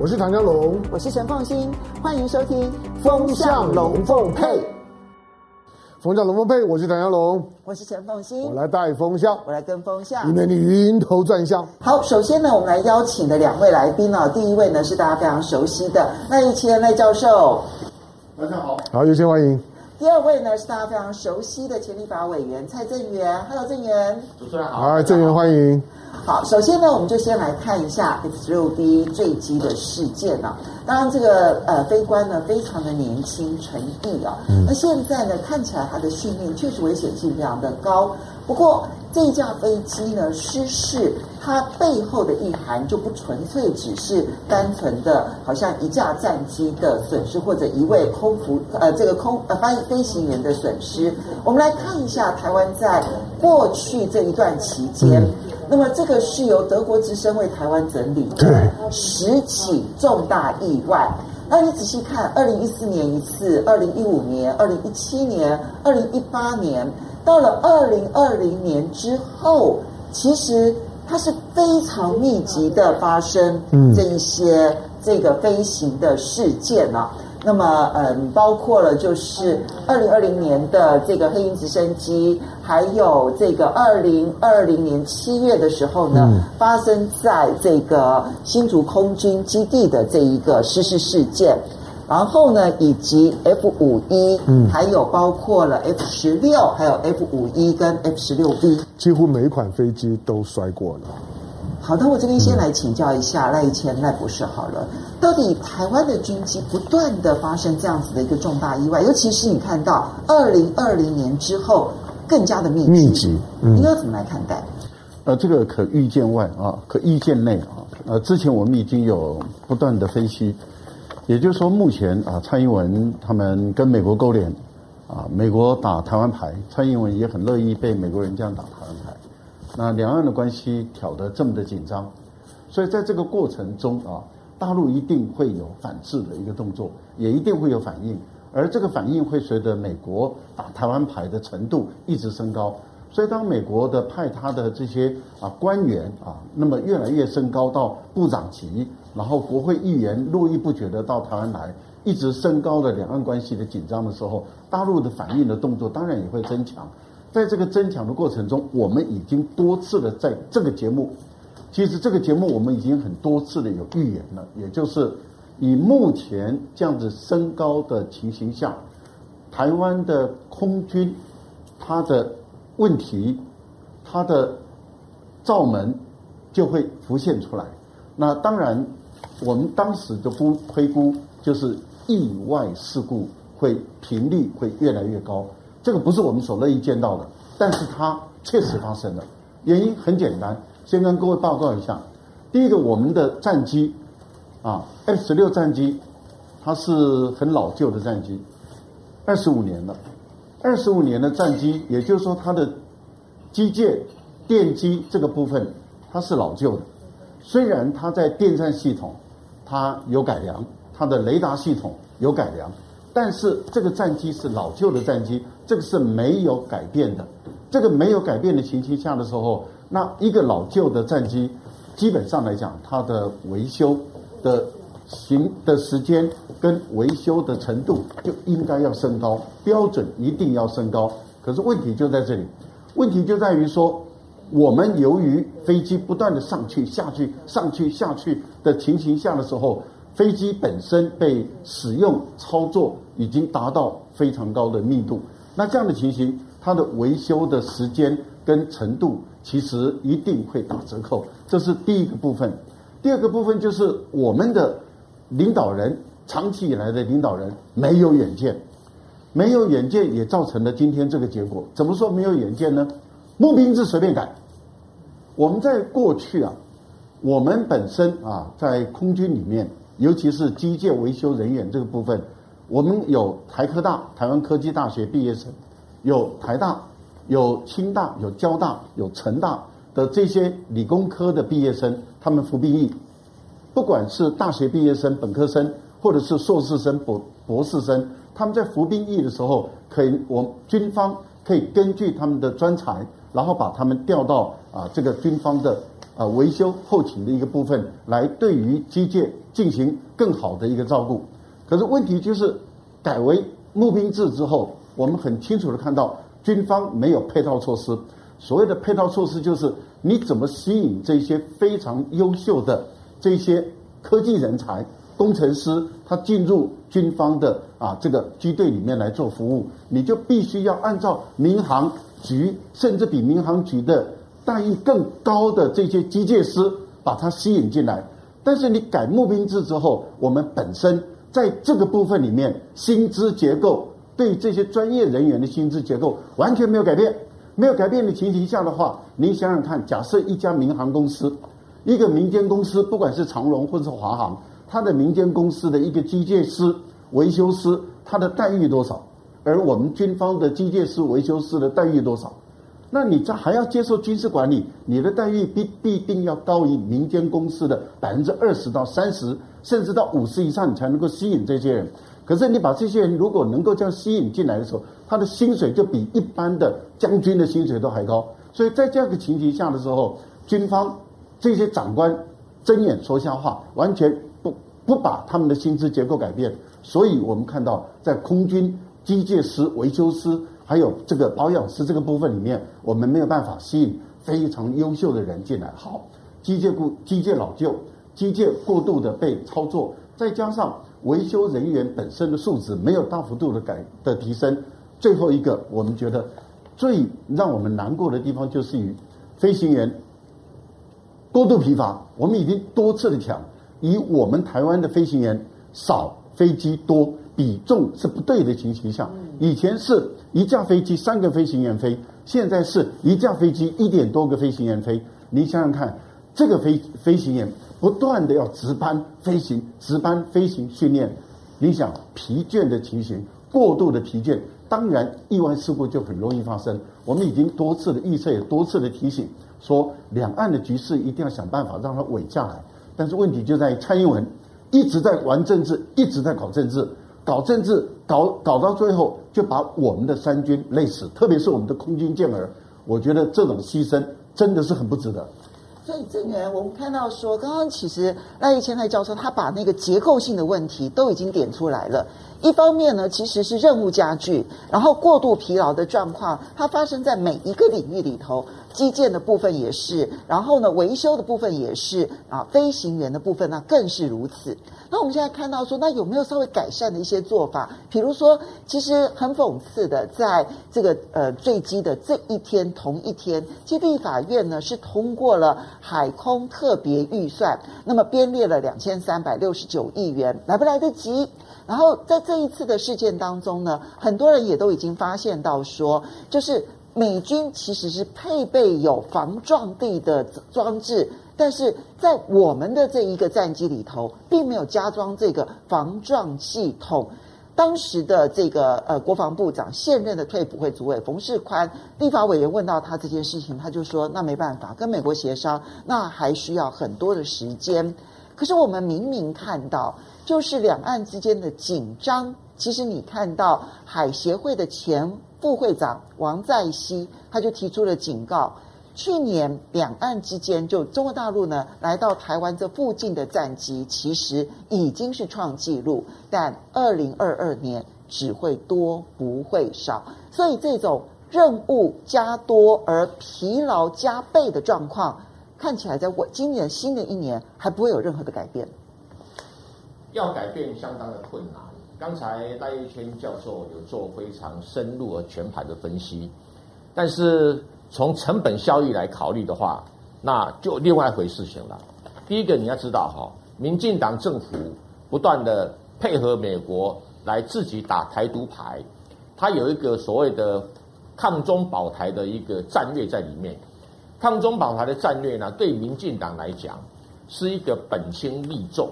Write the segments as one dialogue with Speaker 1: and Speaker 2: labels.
Speaker 1: 我是唐江龙，
Speaker 2: 我是陈凤新，欢迎收听《风向龙凤配》。
Speaker 1: 风向龙凤配，我是唐湘龙，
Speaker 2: 我是陈凤新，
Speaker 1: 我来带风向，
Speaker 2: 我来跟风向，
Speaker 1: 以免你晕头转向。
Speaker 2: 好，首先呢，我们来邀请的两位来宾啊，第一位呢是大家非常熟悉的赖奕谦赖教授，
Speaker 3: 大家好，
Speaker 1: 好，有请欢迎。
Speaker 2: 第二位呢是大家非常熟悉的前立法委员蔡正元，Hello，正元，
Speaker 3: 主持人好，
Speaker 1: 好，正元欢迎。
Speaker 2: 好，首先呢，我们就先来看一下 F 十六 B 坠机的事件啊。当然，这个呃飞官呢非常的年轻纯毅啊。嗯。那现在呢，看起来他的训练确实危险性非常的高。不过这一架飞机呢失事，它背后的意涵就不纯粹只是单纯的，好像一架战机的损失或者一位空服呃这个空呃飞飞行员的损失。我们来看一下台湾在过去这一段期间。嗯那么这个是由德国之声为台湾整理的十起重大意外。那你仔细看，二零一四年一次，二零一五年、二零一七年、二零一八年，到了二零二零年之后，其实它是非常密集的发生这一些这个飞行的事件啊。那么，嗯，包括了就是二零二零年的这个黑鹰直升机，还有这个二零二零年七月的时候呢，嗯、发生在这个新竹空军基地的这一个失事事件，然后呢，以及 F 五一，嗯，还有包括了 F 十六，还有 F 五一跟 F 十六 B，
Speaker 1: 几乎每一款飞机都摔过了。
Speaker 2: 好的，我这边先来请教一下赖奕谦赖博士好了，到底台湾的军机不断的发生这样子的一个重大意外，尤其是你看到二零二零年之后更加的密集，
Speaker 1: 密集，嗯，
Speaker 2: 应该怎么来看待？
Speaker 3: 呃，这个可预见外啊，可预见内啊。呃，之前我们已经有不断的分析，也就是说，目前啊，蔡英文他们跟美国勾连啊，美国打台湾牌，蔡英文也很乐意被美国人这样打台湾牌。那两岸的关系挑得这么的紧张，所以在这个过程中啊，大陆一定会有反制的一个动作，也一定会有反应，而这个反应会随着美国打台湾牌的程度一直升高。所以当美国的派他的这些啊官员啊，那么越来越升高到部长级，然后国会议员络绎不绝的到台湾来，一直升高了两岸关系的紧张的时候，大陆的反应的动作当然也会增强。在这个增强的过程中，我们已经多次的在这个节目，其实这个节目我们已经很多次的有预言了，也就是以目前这样子升高的情形下，台湾的空军它的问题，它的罩门就会浮现出来。那当然，我们当时的估推估就是意外事故会频率会越来越高。这个不是我们所乐意见到的，但是它确实发生了。原因很简单，先跟各位报告一下。第一个，我们的战机啊，F 十六战机，它是很老旧的战机，二十五年了。二十五年的战机，也就是说它的机械、电机这个部分它是老旧的。虽然它在电战系统它有改良，它的雷达系统有改良。但是这个战机是老旧的战机，这个是没有改变的。这个没有改变的情形下的时候，那一个老旧的战机，基本上来讲，它的维修的行的时间跟维修的程度就应该要升高，标准一定要升高。可是问题就在这里，问题就在于说，我们由于飞机不断的上去、下去、上去、下去的情形下的时候。飞机本身被使用操作已经达到非常高的密度，那这样的情形，它的维修的时间跟程度其实一定会打折扣。这是第一个部分。第二个部分就是我们的领导人长期以来的领导人没有远见，没有远见也造成了今天这个结果。怎么说没有远见呢？募兵制随便改。我们在过去啊，我们本身啊，在空军里面。尤其是机械维修人员这个部分，我们有台科大、台湾科技大学毕业生，有台大、有清大、有交大、有成大的这些理工科的毕业生，他们服兵役，不管是大学毕业生、本科生，或者是硕士生、博博士生，他们在服兵役的时候，可以我军方可以根据他们的专才，然后把他们调到啊这个军方的啊维修后勤的一个部分，来对于机械进行更好的一个照顾。可是问题就是改为募兵制之后，我们很清楚的看到军方没有配套措施。所谓的配套措施就是你怎么吸引这些非常优秀的这些科技人才、工程师，他进入军方的啊这个机队里面来做服务，你就必须要按照民航局，甚至比民航局的待遇更高的这些机械师，把他吸引进来。但是你改募兵制之后，我们本身在这个部分里面，薪资结构对这些专业人员的薪资结构完全没有改变。没有改变的情形下的话，你想想看，假设一家民航公司，一个民间公司，不管是长荣或是华航，它的民间公司的一个机械师、维修师，他的待遇多少？而我们军方的机械师、维修师的待遇多少？那你这还要接受军事管理，你的待遇必必定要高于民间公司的百分之二十到三十，甚至到五十以上，你才能够吸引这些人。可是你把这些人如果能够这样吸引进来的时候，他的薪水就比一般的将军的薪水都还高。所以在这样的情形下的时候，军方这些长官睁眼说瞎话，完全不不把他们的薪资结构改变。所以我们看到，在空军机械师、维修师还有这个保养师这个部分里面，我们没有办法吸引非常优秀的人进来。好，机械故机械老旧，机械过度的被操作，再加上。维修人员本身的素质没有大幅度的改的提升，最后一个我们觉得最让我们难过的地方就是与飞行员过度疲乏。我们已经多次的讲，以我们台湾的飞行员少，飞机多，比重是不对的情形下，以前是一架飞机三个飞行员飞，现在是一架飞机一点多个飞行员飞。你想想看，这个飞飞行员。不断的要值班飞行，值班飞行训练，你想疲倦的情形，过度的疲倦，当然意外事故就很容易发生。我们已经多次的预测，也多次的提醒，说两岸的局势一定要想办法让它稳下来。但是问题就在于蔡英文一直在玩政治，一直在搞政治，搞政治，搞搞到最后就把我们的三军累死，特别是我们的空军健儿。我觉得这种牺牲真的是很不值得。
Speaker 2: 所以郑源我们看到说，刚刚其实赖一千赖教授他把那个结构性的问题都已经点出来了。一方面呢，其实是任务加剧，然后过度疲劳的状况，它发生在每一个领域里头，基建的部分也是，然后呢，维修的部分也是啊，飞行员的部分呢更是如此。那我们现在看到说，那有没有稍微改善的一些做法？比如说，其实很讽刺的，在这个呃坠机的这一天同一天，基地法院呢是通过了海空特别预算，那么编列了两千三百六十九亿元，来不来得及？然后在这一次的事件当中呢，很多人也都已经发现到说，就是美军其实是配备有防撞地的装置，但是在我们的这一个战机里头，并没有加装这个防撞系统。当时的这个呃国防部长现任的退辅会主委冯世宽，立法委员问到他这件事情，他就说：那没办法，跟美国协商，那还需要很多的时间。可是我们明明看到。就是两岸之间的紧张，其实你看到海协会的前副会长王在熙，他就提出了警告：去年两岸之间，就中国大陆呢来到台湾这附近的战机，其实已经是创纪录，但二零二二年只会多不会少，所以这种任务加多而疲劳加倍的状况，看起来在我今年新的一年还不会有任何的改变。
Speaker 4: 要改变相当的困难。刚才赖叶谦教授有做非常深入而全盘的分析，但是从成本效益来考虑的话，那就另外一回事情了。第一个你要知道哈，民进党政府不断的配合美国来自己打台独牌，它有一个所谓的抗中保台的一个战略在里面。抗中保台的战略呢，对民进党来讲是一个本轻利重。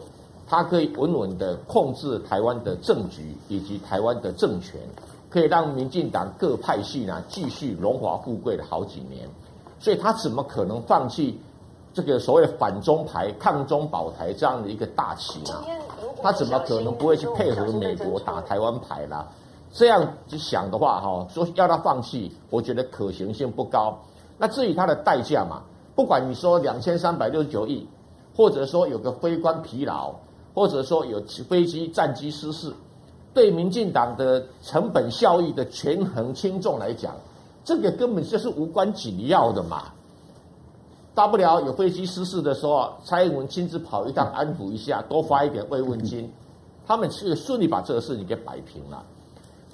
Speaker 4: 它可以稳稳的控制台湾的政局以及台湾的政权，可以让民进党各派系呢继续荣华富贵了好几年，所以他怎么可能放弃这个所谓反中牌、抗中保台这样的一个大旗呢？他怎么可能不会去配合美国打台湾牌啦？这样去想的话，哈，说要他放弃，我觉得可行性不高。那至于他的代价嘛，不管你说两千三百六十九亿，或者说有个非官疲劳，或者说有飞机战机失事，对民进党的成本效益的权衡轻重来讲，这个根本就是无关紧要的嘛。大不了有飞机失事的时候，蔡英文亲自跑一趟安抚一下，多发一点慰问金，他们是顺利把这个事情给摆平了。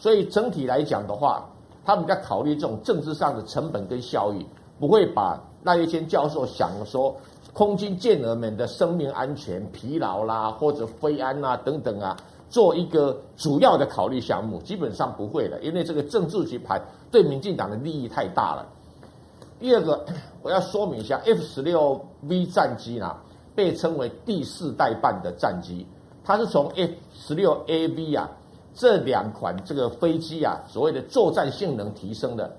Speaker 4: 所以整体来讲的话，他们在考虑这种政治上的成本跟效益，不会把赖叶谦教授想说空军健儿们的生命安全、疲劳啦或者飞安啊等等啊，做一个主要的考虑项目，基本上不会的，因为这个政治局牌对民进党的利益太大了。第二个，我要说明一下，F 十六 V 战机呢，被称为第四代半的战机，它是从 F 十六 AV 啊这两款这个飞机啊所谓的作战性能提升的，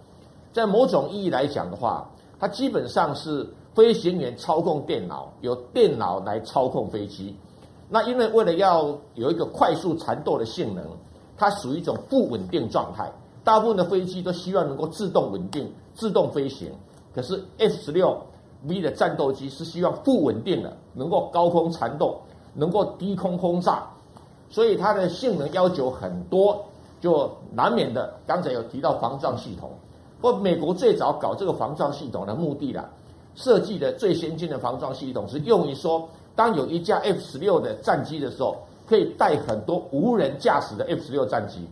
Speaker 4: 在某种意义来讲的话，它基本上是飞行员操控电脑，由电脑来操控飞机。那因为为了要有一个快速缠斗的性能，它属于一种不稳定状态，大部分的飞机都希望能够自动稳定、自动飞行。可是 F 十六 V 的战斗机是希望不稳定的，能够高空缠斗，能够低空轰炸，所以它的性能要求很多，就难免的。刚才有提到防撞系统，不过美国最早搞这个防撞系统的目的啦，设计的最先进的防撞系统是用于说，当有一架 F 十六的战机的时候，可以带很多无人驾驶的 F 十六战机，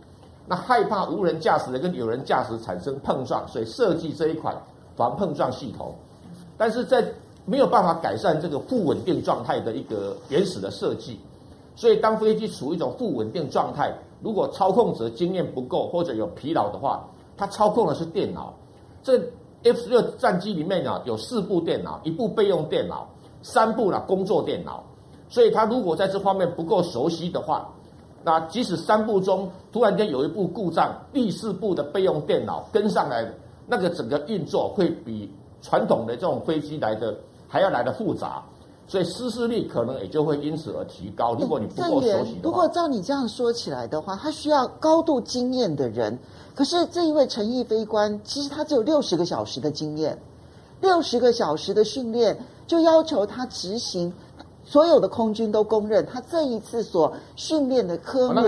Speaker 4: 那害怕无人驾驶的跟有人驾驶产生碰撞，所以设计这一款。防碰撞系统，但是在没有办法改善这个不稳定状态的一个原始的设计，所以当飞机处于一种不稳定状态，如果操控者经验不够或者有疲劳的话，它操控的是电脑。这 F 十六战机里面呢，有四部电脑，一部备用电脑，三部呢工作电脑。所以他如果在这方面不够熟悉的话，那即使三部中突然间有一部故障，第四部的备用电脑跟上来。那个整个运作会比传统的这种飞机来的还要来的复杂，所以失事率可能也就会因此而提高。如果你不够熟悉，
Speaker 2: 如果照你这样说起来的话，他需要高度经验的人。可是这一位陈毅飞官，其实他只有六十个小时的经验，六十个小时的训练就要求他执行。所有的空军都公认，他这一次所训练的科目，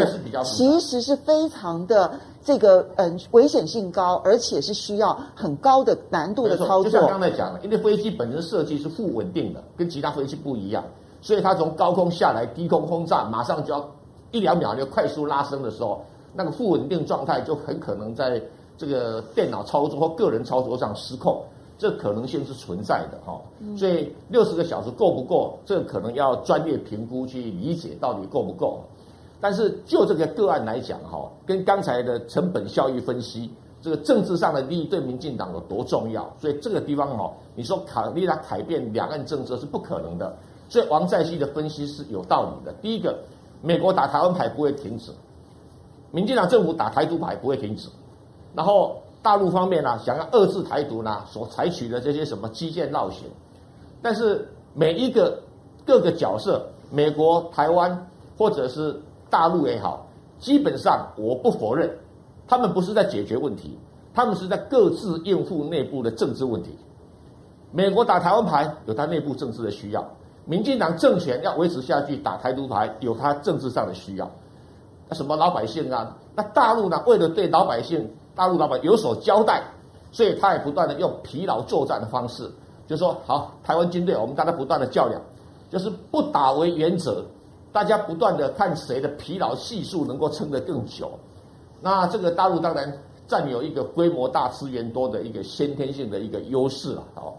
Speaker 2: 其实是非常的这个嗯危险性高，而且是需要很高的难度的操作。
Speaker 4: 就像刚才讲的，因为飞机本身设计是负稳定的，跟其他飞机不一样，所以它从高空下来低空轰炸，马上就要一两秒就快速拉升的时候，那个负稳定状态就很可能在这个电脑操作或个人操作上失控。这可能性是存在的哈，所以六十个小时够不够？这可能要专业评估去理解到底够不够。但是就这个个案来讲哈，跟刚才的成本效益分析，这个政治上的利益对民进党有多重要？所以这个地方哈，你说考虑它改变两岸政策是不可能的。所以王在希的分析是有道理的。第一个，美国打台湾牌不会停止，民进党政府打台独牌不会停止，然后。大陆方面呢、想要遏制台独呢，所采取的这些什么基建绕行，但是每一个各个角色，美国、台湾或者是大陆也好，基本上我不否认，他们不是在解决问题，他们是在各自应付内部的政治问题。美国打台湾牌有他内部政治的需要，民进党政权要维持下去打台独牌有他政治上的需要。那什么老百姓啊？那大陆呢？为了对老百姓。大陆老板有所交代，所以他也不断的用疲劳作战的方式，就说好，台湾军队我们大家不断的较量，就是不打为原则，大家不断的看谁的疲劳系数能够撑得更久。那这个大陆当然占有一个规模大、资源多的一个先天性的一个优势了，哦。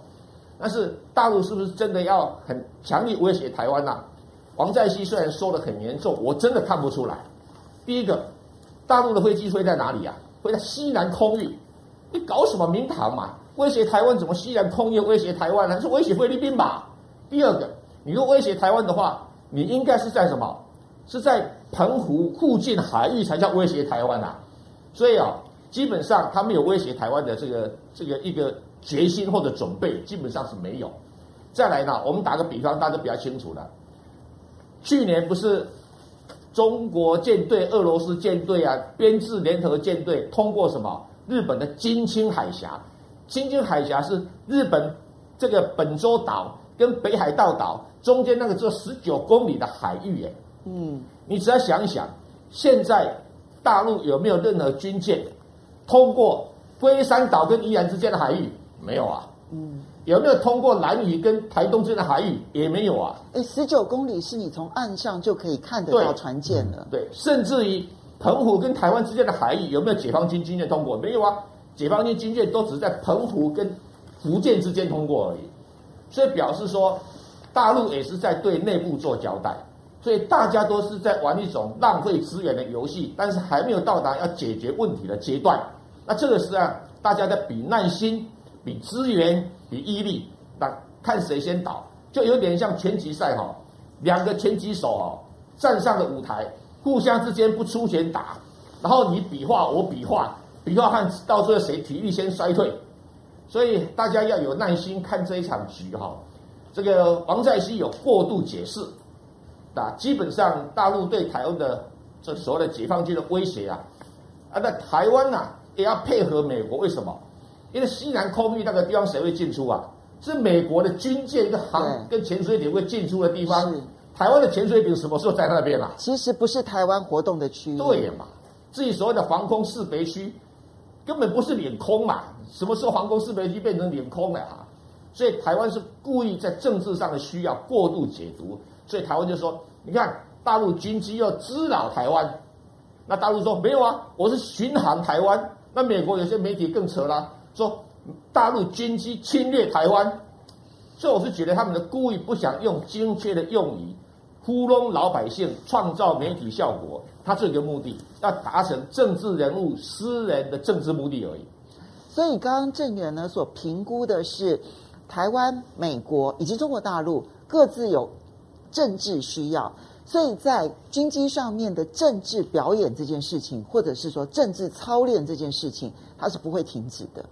Speaker 4: 但是大陆是不是真的要很强力威胁台湾呢？王在希虽然说得很严重，我真的看不出来。第一个，大陆的飞机飞在哪里啊？会在西南空域，你搞什么名堂嘛？威胁台湾怎么西南空域威胁台湾呢？是威胁菲律宾吧？第二个，你如果威胁台湾的话，你应该是在什么？是在澎湖附近海域才叫威胁台湾啊！所以啊，基本上他没有威胁台湾的这个这个一个决心或者准备，基本上是没有。再来呢，我们打个比方，大家比较清楚了。去年不是？中国舰队、俄罗斯舰队啊，编制联合舰队通过什么？日本的金青海峡，金青海峡是日本这个本州岛跟北海道岛中间那个只有十九公里的海域，哎，嗯，你只要想一想，现在大陆有没有任何军舰通过龟山岛跟宜兰之间的海域？没有啊，嗯，有没有通过兰屿跟台东之间的海域？也没有啊。
Speaker 2: 哎，十九公里是你从岸上就可以看得到船舰了，
Speaker 4: 对，甚至于澎湖跟台湾之间的海域有没有解放军军舰通过？没有啊，解放军军舰都只是在澎湖跟福建之间通过而已。所以表示说，大陆也是在对内部做交代，所以大家都是在玩一种浪费资源的游戏，但是还没有到达要解决问题的阶段。那这个是啊，大家在比耐心、比资源、比毅力，那看谁先倒，就有点像拳击赛哈，两个拳击手哦站上了舞台，互相之间不出拳打，然后你比划我比划，比划看到最后谁体力先衰退。所以大家要有耐心看这一场局哈，这个王在希有过度解释，啊，基本上大陆对台湾的这所谓的解放军的威胁啊，啊，那台湾呐也要配合美国，为什么？因为西南空域那个地方谁会进出啊？是美国的军舰跟航跟潜水艇会进出的地方。台湾的潜水艇什么时候在那边啊？
Speaker 2: 其实不是台湾活动的区域。
Speaker 4: 对嘛？至于所谓的防空识别区。根本不是领空嘛？什么时候防空识别区变成领空了哈？所以台湾是故意在政治上的需要过度解读，所以台湾就说：你看大陆军机要滋扰台湾，那大陆说没有啊，我是巡航台湾。那美国有些媒体更扯了，说大陆军机侵略台湾。所以我是觉得他们的故意不想用精确的用语。糊弄老百姓，创造媒体效果，他这个目的要达成政治人物私人的政治目的而已。
Speaker 2: 所以，刚刚郑源呢所评估的是，台湾、美国以及中国大陆各自有政治需要，所以在军机上面的政治表演这件事情，或者是说政治操练这件事情，它是不会停止的。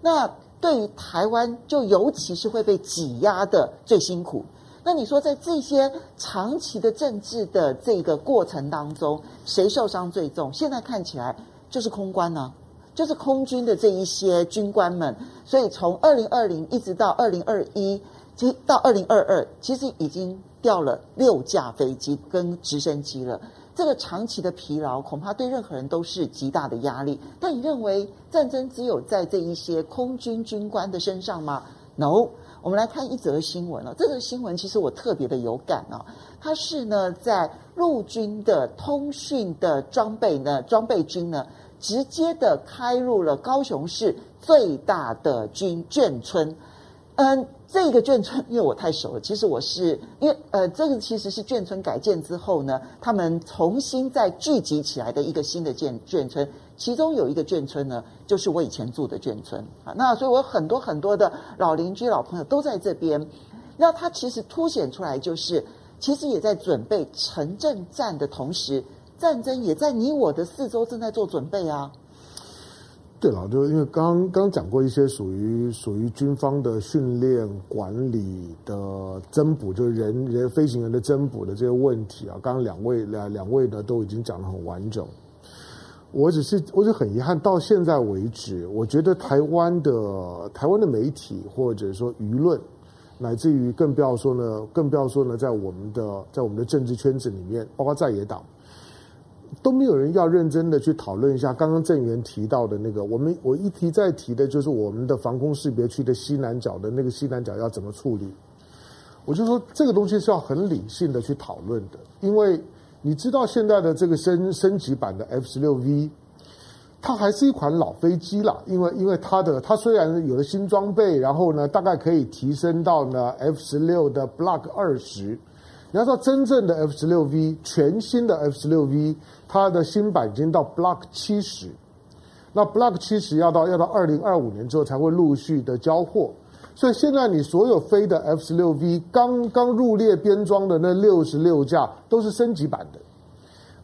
Speaker 2: 那对于台湾，就尤其是会被挤压的最辛苦。那你说，在这些长期的政治的这个过程当中，谁受伤最重？现在看起来就是空关呢，就是空军的这一些军官们。所以从二零二零一直到二零二一，其实到二零二二，其实已经掉了六架飞机跟直升机了。这个长期的疲劳，恐怕对任何人都是极大的压力。但你认为战争只有在这一些空军军官的身上吗？No。我们来看一则新闻了，这则新闻其实我特别的有感哦。它是呢，在陆军的通讯的装备呢，装备军呢，直接的开入了高雄市最大的军眷村。嗯，这个眷村因为我太熟了，其实我是因为呃，这个其实是眷村改建之后呢，他们重新再聚集起来的一个新的眷眷村。其中有一个眷村呢，就是我以前住的眷村啊。那所以，我很多很多的老邻居、老朋友都在这边。那它其实凸显出来，就是其实也在准备城镇战的同时，战争也在你我的四周正在做准备啊。
Speaker 1: 对了，就因为刚刚讲过一些属于属于军方的训练管理的增补，就是人人飞行员的增补的这些问题啊。刚刚两位两两位呢都已经讲得很完整。我只是，我就很遗憾，到现在为止，我觉得台湾的台湾的媒体或者说舆论，乃至于更不要说呢，更不要说呢，在我们的在我们的政治圈子里面，包括在野党，都没有人要认真的去讨论一下刚刚郑源提到的那个，我们我一提再提的就是我们的防空识别区的西南角的那个西南角要怎么处理，我就说这个东西是要很理性的去讨论的，因为。你知道现在的这个升升级版的 F 十六 V，它还是一款老飞机了，因为因为它的它虽然有了新装备，然后呢大概可以提升到呢 F 十六的 Block 二十。你要说真正的 F 十六 V，全新的 F 十六 V，它的新版已经到 Block 七十，那 Block 七十要到要到二零二五年之后才会陆续的交货。所以现在你所有飞的 F 十六 V 刚刚入列编装的那六十六架都是升级版的。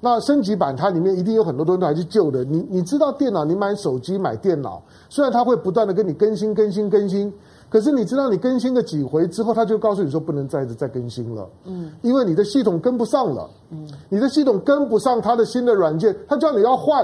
Speaker 1: 那升级版它里面一定有很多东西还是旧的。你你知道电脑，你买手机买电脑，虽然它会不断的跟你更新更新更新，可是你知道你更新个几回之后，他就告诉你说不能再再更新了。嗯，因为你的系统跟不上了。嗯，你的系统跟不上它的新的软件，他叫你要换。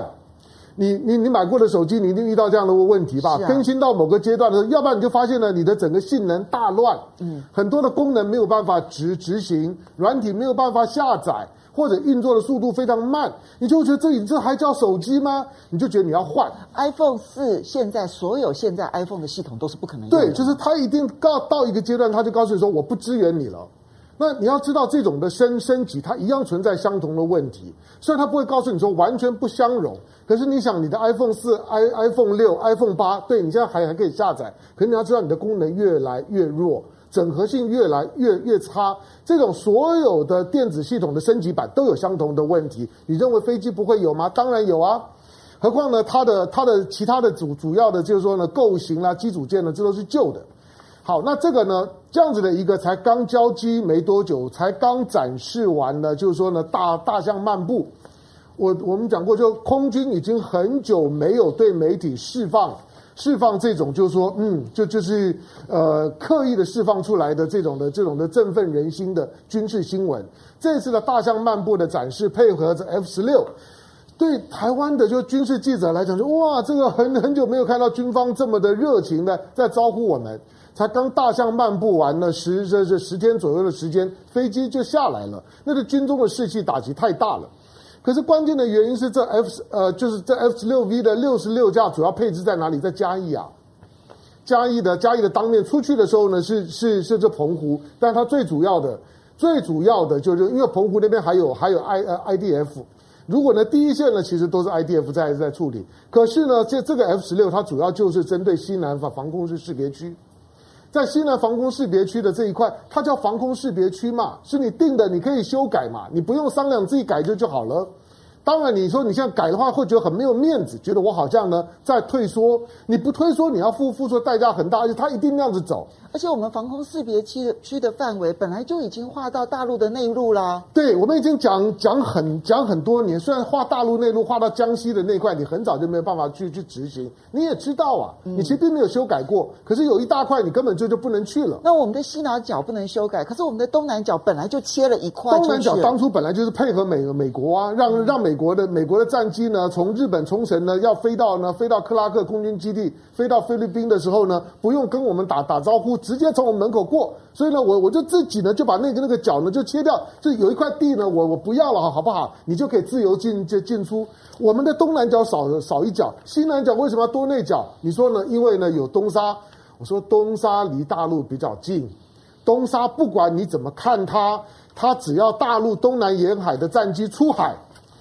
Speaker 1: 你你你买过的手机，你一定遇到这样的问题吧？啊、更新到某个阶段的时候，要不然你就发现了你的整个性能大乱，嗯，很多的功能没有办法执执行，软体没有办法下载，或者运作的速度非常慢，你就会觉得这这还叫手机吗？你就觉得你要换
Speaker 2: iPhone 四。现在所有现在 iPhone 的系统都是不可能。
Speaker 1: 对，就是它一定告到一个阶段，它就告诉你说我不支援你了。那你要知道，这种的升升级，它一样存在相同的问题。虽然它不会告诉你说完全不相容，可是你想，你的 iPhone 四、i iPhone 六、iPhone 八，对你现在还还可以下载，可是你要知道，你的功能越来越弱，整合性越来越越差。这种所有的电子系统的升级版都有相同的问题。你认为飞机不会有吗？当然有啊。何况呢，它的它的其他的主主要的，就是说呢，构型啦、机组件呢，这都是旧的。好，那这个呢，这样子的一个才刚交机没多久，才刚展示完呢，就是说呢，大大象漫步。我我们讲过，就空军已经很久没有对媒体释放释放这种，就是说，嗯，就就是呃刻意的释放出来的这种的这种的振奋人心的军事新闻。这次的大象漫步的展示，配合着 F 十六，对台湾的就军事记者来讲，就哇，这个很很久没有看到军方这么的热情的在招呼我们。才刚大象漫步完了十这这十天左右的时间，飞机就下来了。那个军中的士气打击太大了。可是关键的原因是这 F 呃，就是这 F 十六 V 的六十六架主要配置在哪里？在嘉义啊。嘉义的嘉义的当面出去的时候呢，是是是这澎湖，但它最主要的最主要的就是因为澎湖那边还有还有 I 呃 IDF。如果呢第一线呢其实都是 IDF 在在处理，可是呢这这个 F 十六它主要就是针对西南防防空识识别区。在西南防空识别区的这一块，它叫防空识别区嘛，是你定的，你可以修改嘛，你不用商量，自己改就就好了。当然，你说你现在改的话，会觉得很没有面子，觉得我好像呢在退缩。你不退缩，你要付付出的代价很大，而且他一定那样子走。
Speaker 2: 而且我们防空识别区的区的范围本来就已经划到大陆的内陆啦。
Speaker 1: 对，我们已经讲讲很讲很多年，虽然划大陆内陆划到江西的那块，你很早就没有办法去去执行。你也知道啊，你其实并没有修改过，嗯、可是有一大块你根本就就不能去了。
Speaker 2: 那我们的西南角不能修改，可是我们的东南角本来就切了一块。
Speaker 1: 东南角当初本来就是配合美美国啊，让、嗯、让美国的美国的战机呢，从日本冲绳呢要飞到呢飞到克拉克空军基地，飞到菲律宾的时候呢，不用跟我们打打招呼，直接从我们门口。过，所以呢，我我就自己呢就把那个那个角呢就切掉，就有一块地呢，我我不要了，好不好？你就可以自由进进进出。我们的东南角少少一角，西南角为什么要多那角？你说呢？因为呢有东沙。我说东沙离大陆比较近，东沙不管你怎么看它，它只要大陆东南沿海的战机出海，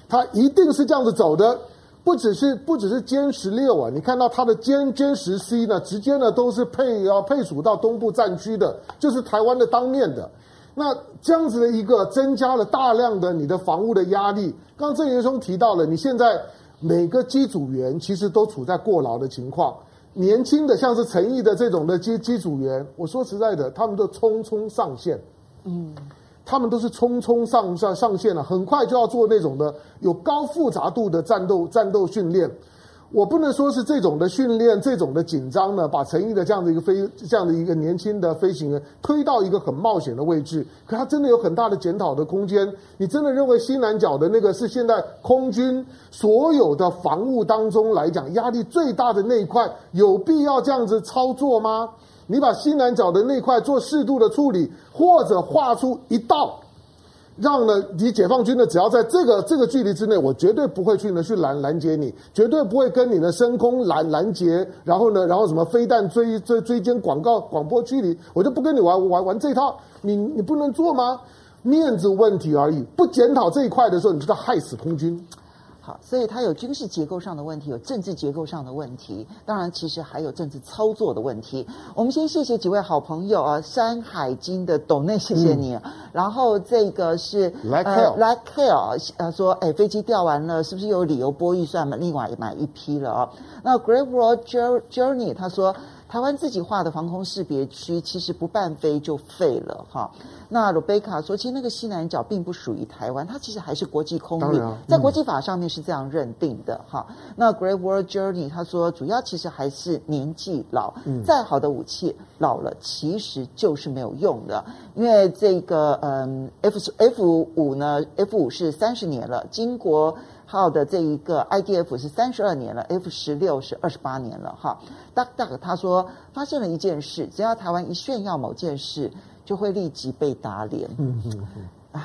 Speaker 1: 它一定是这样子走的。不只是不只是歼十六啊，你看到它的歼歼十 C 呢，直接呢都是配要配属到东部战区的，就是台湾的当面的。那这样子的一个增加了大量的你的防务的压力。刚刚郑元松提到了，你现在每个机组员其实都处在过劳的情况，年轻的像是陈毅的这种的机机组员，我说实在的，他们都匆匆上线，嗯。他们都是匆匆上上上线了，很快就要做那种的有高复杂度的战斗战斗训练。我不能说是这种的训练，这种的紧张呢，把陈毅的这样的一个飞这样的一个年轻的飞行员推到一个很冒险的位置。可他真的有很大的检讨的空间。你真的认为西南角的那个是现在空军所有的防务当中来讲压力最大的那一块，有必要这样子操作吗？你把西南角的那块做适度的处理，或者画出一道，让呢你解放军呢只要在这个这个距离之内，我绝对不会去呢去拦拦截你，绝对不会跟你的升空拦拦截，然后呢然后什么飞弹追追追歼广告广播距离，我就不跟你玩玩玩这套，你你不能做吗？面子问题而已，不检讨这一块的时候，你就在害死空军。
Speaker 2: 好，所以它有军事结构上的问题，有政治结构上的问题，当然其实还有政治操作的问题。我们先谢谢几位好朋友啊，山海经的董内，谢谢你。嗯、然后这个是
Speaker 1: Like hell.
Speaker 2: 呃 Like hell 呃说，哎，飞机掉完了，是不是有理由拨预算嘛？另外买一批了啊。那 Great World Journey 他说。台湾自己画的防空识别区，其实不半飞就废了哈。那罗贝卡说，其实那个西南角并不属于台湾，它其实还是国际空域，在国际法上面是这样认定的哈。那 Great World Journey 他说，主要其实还是年纪老，再好的武器老了其实就是没有用的，因为这个嗯 F F 五呢，F 五是三十年了，经过。号的这一个 IDF 是三十二年了，F 十六是二十八年了哈。Duck Duck 他说发生了一件事，只要台湾一炫耀某件事，就会立即被打脸。嗯嗯嗯。哎，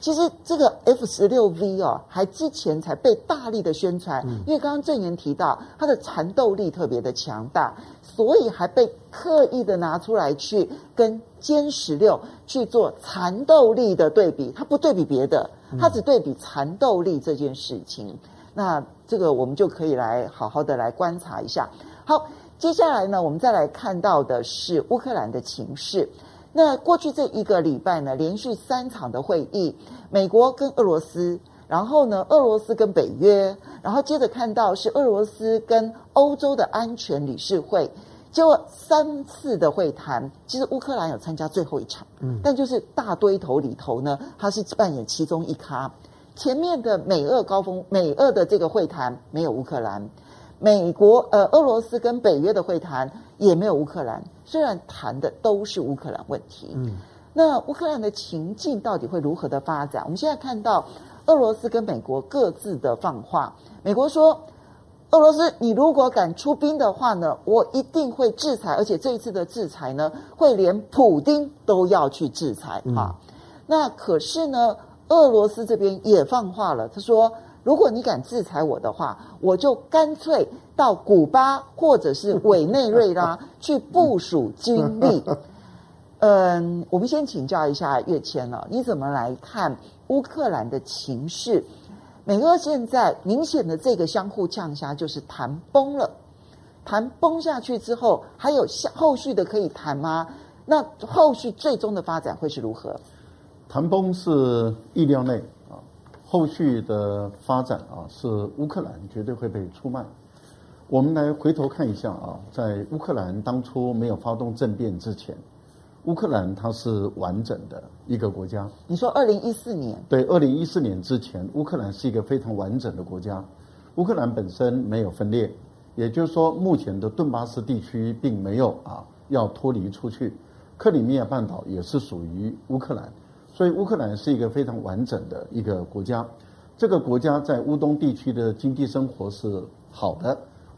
Speaker 2: 其实这个 F 十六 V 哦，还之前才被大力的宣传，嗯、因为刚刚证言提到它的缠斗力特别的强大，所以还被刻意的拿出来去跟歼十六去做缠斗力的对比，它不对比别的。它只对比缠斗力这件事情，那这个我们就可以来好好的来观察一下。好，接下来呢，我们再来看到的是乌克兰的情势。那过去这一个礼拜呢，连续三场的会议，美国跟俄罗斯，然后呢，俄罗斯跟北约，然后接着看到是俄罗斯跟欧洲的安全理事会。结果三次的会谈，其实乌克兰有参加最后一场，嗯，但就是大堆头里头呢，他是扮演其中一咖。前面的美俄高峰，美俄的这个会谈没有乌克兰，美国呃俄罗斯跟北约的会谈也没有乌克兰，虽然谈的都是乌克兰问题，嗯，那乌克兰的情境到底会如何的发展？我们现在看到俄罗斯跟美国各自的放话，美国说。俄罗斯，你如果敢出兵的话呢，我一定会制裁，而且这一次的制裁呢，会连普丁都要去制裁啊。嗯、那可是呢，俄罗斯这边也放话了，他说，如果你敢制裁我的话，我就干脆到古巴或者是委内瑞拉 去部署军力。嗯，我们先请教一下跃迁了，你怎么来看乌克兰的情势？美俄现在明显的这个相互呛下，就是谈崩了，谈崩下去之后，还有下后续的可以谈吗？那后续最终的发展会是如何？
Speaker 3: 谈崩是意料内啊，后续的发展啊，是乌克兰绝对会被出卖。我们来回头看一下啊，在乌克兰当初没有发动政变之前。乌克兰它是完整的一个国家。
Speaker 2: 你说二零一四年？
Speaker 3: 对，二零一四年之前，乌克兰是一个非常完整的国家。乌克兰本身没有分裂，也就是说，目前的顿巴斯地区并没有啊要脱离出去。克里米亚半岛也是属于乌克兰，所以乌克兰是一个非常完整的一个国家。这个国家在乌东地区的经济生活是好的，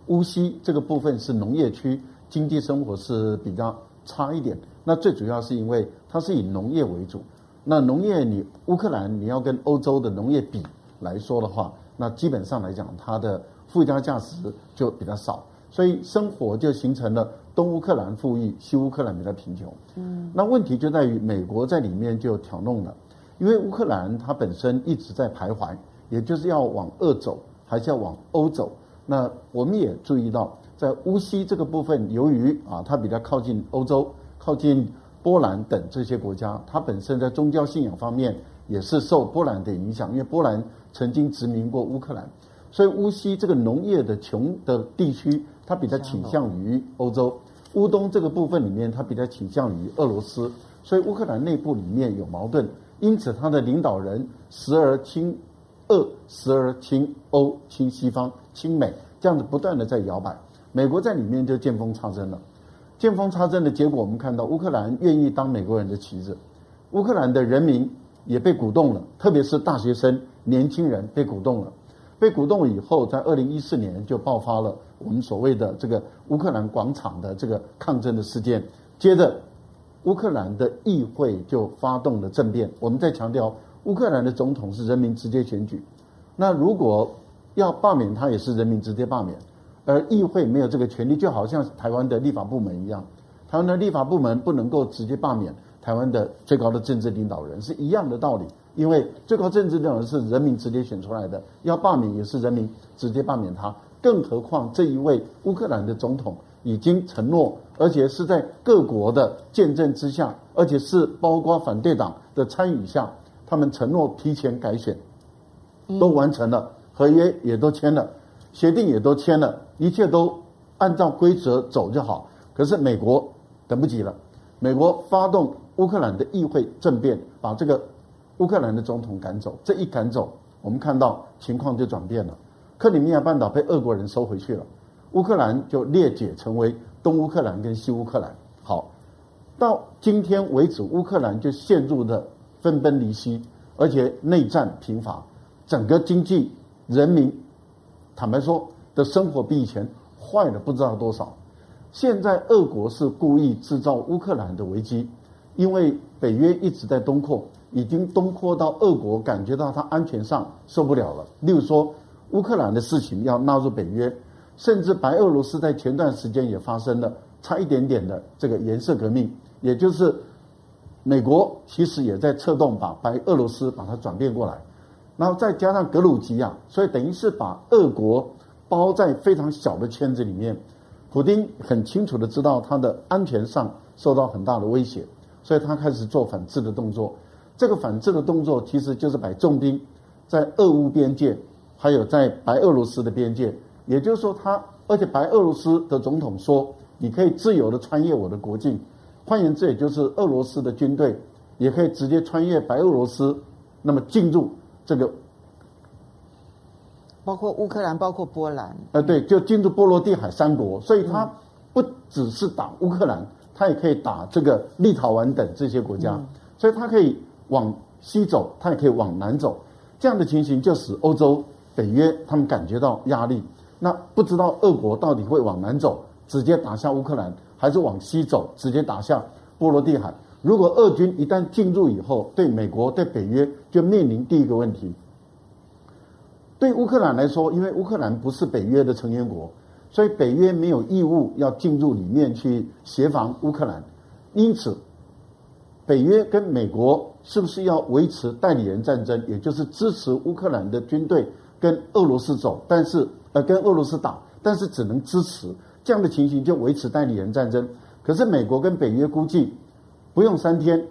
Speaker 3: 乌西这个部分是农业区，经济生活是比较差一点。那最主要是因为它是以农业为主，那农业你乌克兰你要跟欧洲的农业比来说的话，那基本上来讲它的附加价值就比较少，所以生活就形成了东乌克兰富裕，西乌克兰比较贫穷。嗯，那问题就在于美国在里面就挑弄了，因为乌克兰它本身一直在徘徊，也就是要往俄走还是要往欧走？那我们也注意到，在乌西这个部分，由于啊它比较靠近欧洲。靠近波兰等这些国家，它本身在宗教信仰方面也是受波兰的影响，因为波兰曾经殖民过乌克兰，所以乌西这个农业的穷的地区，它比较倾向于欧洲；乌东这个部分里面，它比较倾向于俄罗斯，所以乌克兰内部里面有矛盾，因此它的领导人时而亲俄，时而亲欧，亲西方，亲美，这样子不断的在摇摆，美国在里面就见缝插针了。见缝插针的结果，我们看到乌克兰愿意当美国人的棋子，乌克兰的人民也被鼓动了，特别是大学生、年轻人被鼓动了。被鼓动以后，在二零一四年就爆发了我们所谓的这个乌克兰广场的这个抗争的事件。接着，乌克兰的议会就发动了政变。我们在强调，乌克兰的总统是人民直接选举，那如果要罢免他，也是人民直接罢免。而议会没有这个权利，就好像台湾的立法部门一样，台湾的立法部门不能够直接罢免台湾的最高的政治领导人，是一样的道理。因为最高政治领导人是人民直接选出来的，要罢免也是人民直接罢免他。更何况这一位乌克兰的总统已经承诺，而且是在各国的见证之下，而且是包括反对党的参与下，他们承诺提前改选，都完成了，合约也都签了。协定也都签了，一切都按照规则走就好。可是美国等不及了，美国发动乌克兰的议会政变，把这个乌克兰的总统赶走。这一赶走，我们看到情况就转变了。克里米亚半岛被俄国人收回去了，乌克兰就裂解成为东乌克兰跟西乌克兰。好，到今天为止，乌克兰就陷入了分崩离析，而且内战频发，整个经济。人民坦白说的生活比以前坏了不知道多少。现在俄国是故意制造乌克兰的危机，因为北约一直在东扩，已经东扩到俄国感觉到它安全上受不了了。例如说，乌克兰的事情要纳入北约，甚至白俄罗斯在前段时间也发生了差一点点的这个颜色革命，也就是美国其实也在策动把白俄罗斯把它转变过来，然后再加上格鲁吉亚，所以等于是把俄国包在非常小的圈子里面。普丁很清楚的知道他的安全上受到很大的威胁，所以他开始做反制的动作。这个反制的动作其实就是摆重兵在俄乌边界，还有在白俄罗斯的边界。也就是说，他而且白俄罗斯的总统说，你可以自由的穿越我的国境。换言之，也就是俄罗斯的军队也可以直接穿越白俄罗斯，那么进入这个。
Speaker 2: 包括乌克兰，包括波兰，
Speaker 3: 呃，对，就进入波罗的海三国，所以他不只是打乌克兰，他也可以打这个立陶宛等这些国家，所以他可以往西走，他也可以往南走，这样的情形就使欧洲、北约他们感觉到压力。那不知道俄国到底会往南走，直接打下乌克兰，还是往西走，直接打下波罗的海？如果俄军一旦进入以后，对美国、对北约就面临第一个问题。对乌克兰来说，因为乌克兰不是北约的成员国，所以北约没有义务要进入里面去协防乌克兰。因此，北约跟美国是不是要维持代理人战争，也就是支持乌克兰的军队跟俄罗斯走，但是呃跟俄罗斯打，但是只能支持这样的情形就维持代理人战争。可是美国跟北约估计不用三天，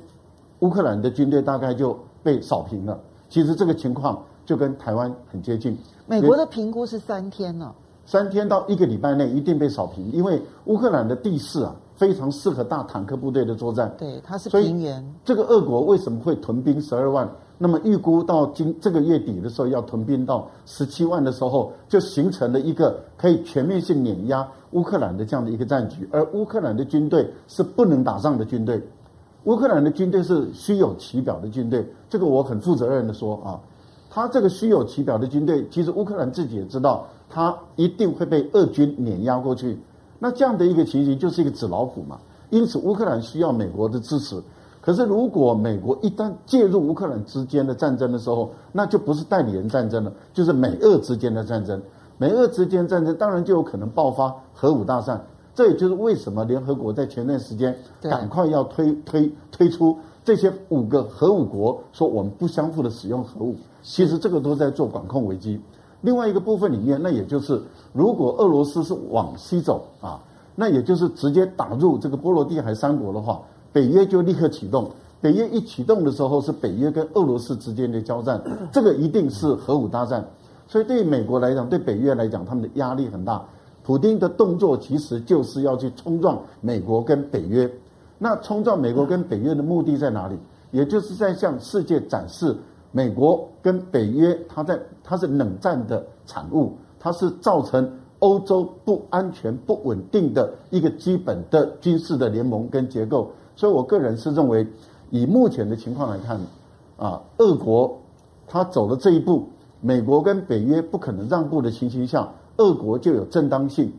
Speaker 3: 乌克兰的军队大概就被扫平了。其实这个情况。就跟台湾很接近。
Speaker 2: 美国的评估是三天呢、哦，
Speaker 3: 三天到一个礼拜内一定被扫平，因为乌克兰的地势啊非常适合大坦克部队的作战。
Speaker 2: 对，它是平原。
Speaker 3: 这个俄国为什么会屯兵十二万？那么预估到今这个月底的时候要屯兵到十七万的时候，就形成了一个可以全面性碾压乌克兰的这样的一个战局。而乌克兰的军队是不能打仗的军队，乌克兰的军队是虚有其表的军队。这个我很负责任的说啊。他这个虚有其表的军队，其实乌克兰自己也知道，他一定会被俄军碾压过去。那这样的一个情形就是一个纸老虎嘛。因此，乌克兰需要美国的支持。可是，如果美国一旦介入乌克兰之间的战争的时候，那就不是代理人战争了，就是美俄之间的战争。美俄之间战争当然就有可能爆发核武大战。这也就是为什么联合国在前段时间赶快要推推推出这些五个核武国，说我们不相互的使用核武。其实这个都在做管控危机。另外一个部分里面，那也就是如果俄罗斯是往西走啊，那也就是直接打入这个波罗的海三国的话，北约就立刻启动。北约一启动的时候，是北约跟俄罗斯之间的交战，这个一定是核武大战。所以对于美国来讲，对北约来讲，他们的压力很大。普丁的动作其实就是要去冲撞美国跟北约。那冲撞美国跟北约的目的在哪里？也就是在向世界展示。美国跟北约，它在它是冷战的产物，它是造成欧洲不安全、不稳定的一个基本的军事的联盟跟结构。所以我个人是认为，以目前的情况来看，啊，俄国他走了这一步，美国跟北约不可能让步的情形下，俄国就有正当性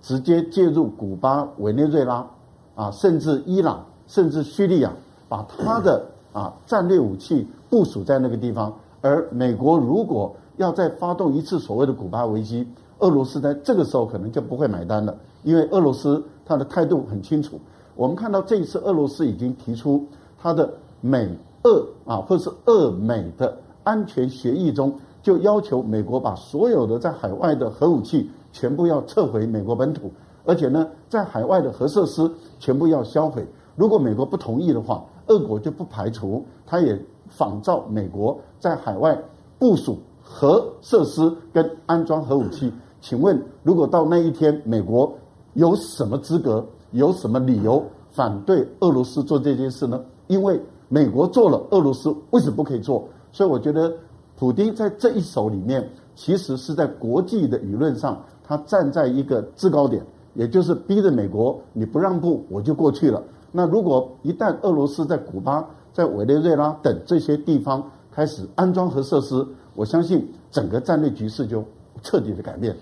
Speaker 3: 直接介入古巴、委内瑞拉，啊，甚至伊朗，甚至叙利亚，把他的啊战略武器。部署在那个地方，而美国如果要再发动一次所谓的古巴危机，俄罗斯在这个时候可能就不会买单了，因为俄罗斯他的态度很清楚。我们看到这一次俄罗斯已经提出他的美俄啊，或者是俄美的安全协议中，就要求美国把所有的在海外的核武器全部要撤回美国本土，而且呢，在海外的核设施全部要销毁。如果美国不同意的话，俄国就不排除他也。仿照美国在海外部署核设施跟安装核武器，请问，如果到那一天，美国有什么资格、有什么理由反对俄罗斯做这件事呢？因为美国做了，俄罗斯为什么不可以做？所以我觉得，普丁在这一手里面，其实是在国际的舆论上，他站在一个制高点，也就是逼着美国，你不让步，我就过去了。那如果一旦俄罗斯在古巴，在委内瑞拉等这些地方开始安装核设施，我相信整个战略局势就彻底的改变。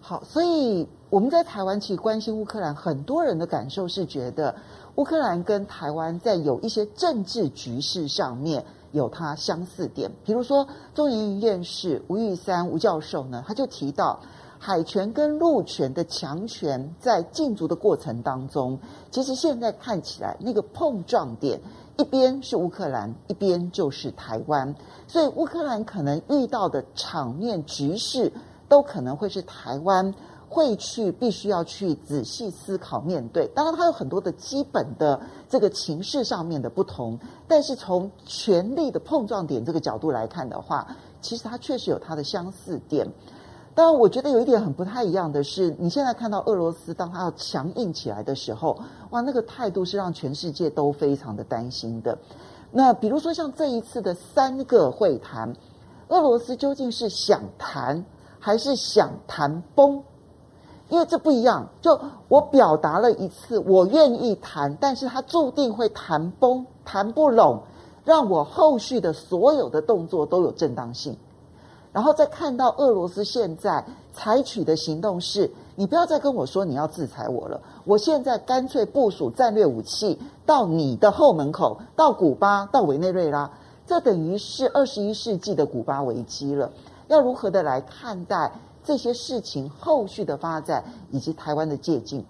Speaker 2: 好，所以我们在台湾其实关心乌克兰，很多人的感受是觉得乌克兰跟台湾在有一些政治局势上面有它相似点。比如说，中研院院士吴玉山吴教授呢，他就提到海权跟陆权的强权在竞逐的过程当中，其实现在看起来那个碰撞点，一边是乌克兰，一边就是台湾，所以乌克兰可能遇到的场面局势。都可能会是台湾会去必须要去仔细思考面对，当然它有很多的基本的这个情势上面的不同，但是从权力的碰撞点这个角度来看的话，其实它确实有它的相似点。当然，我觉得有一点很不太一样的是，你现在看到俄罗斯当它要强硬起来的时候，哇，那个态度是让全世界都非常的担心的。那比如说像这一次的三个会谈，俄罗斯究竟是想谈？还是想谈崩，因为这不一样。就我表达了一次，我愿意谈，但是他注定会谈崩，谈不拢，让我后续的所有的动作都有正当性。然后再看到俄罗斯现在采取的行动是，你不要再跟我说你要制裁我了，我现在干脆部署战略武器到你的后门口，到古巴，到委内瑞拉，这等于是二十一世纪的古巴危机了。要如何的来看待这些事情后续的发展以及台湾的借镜？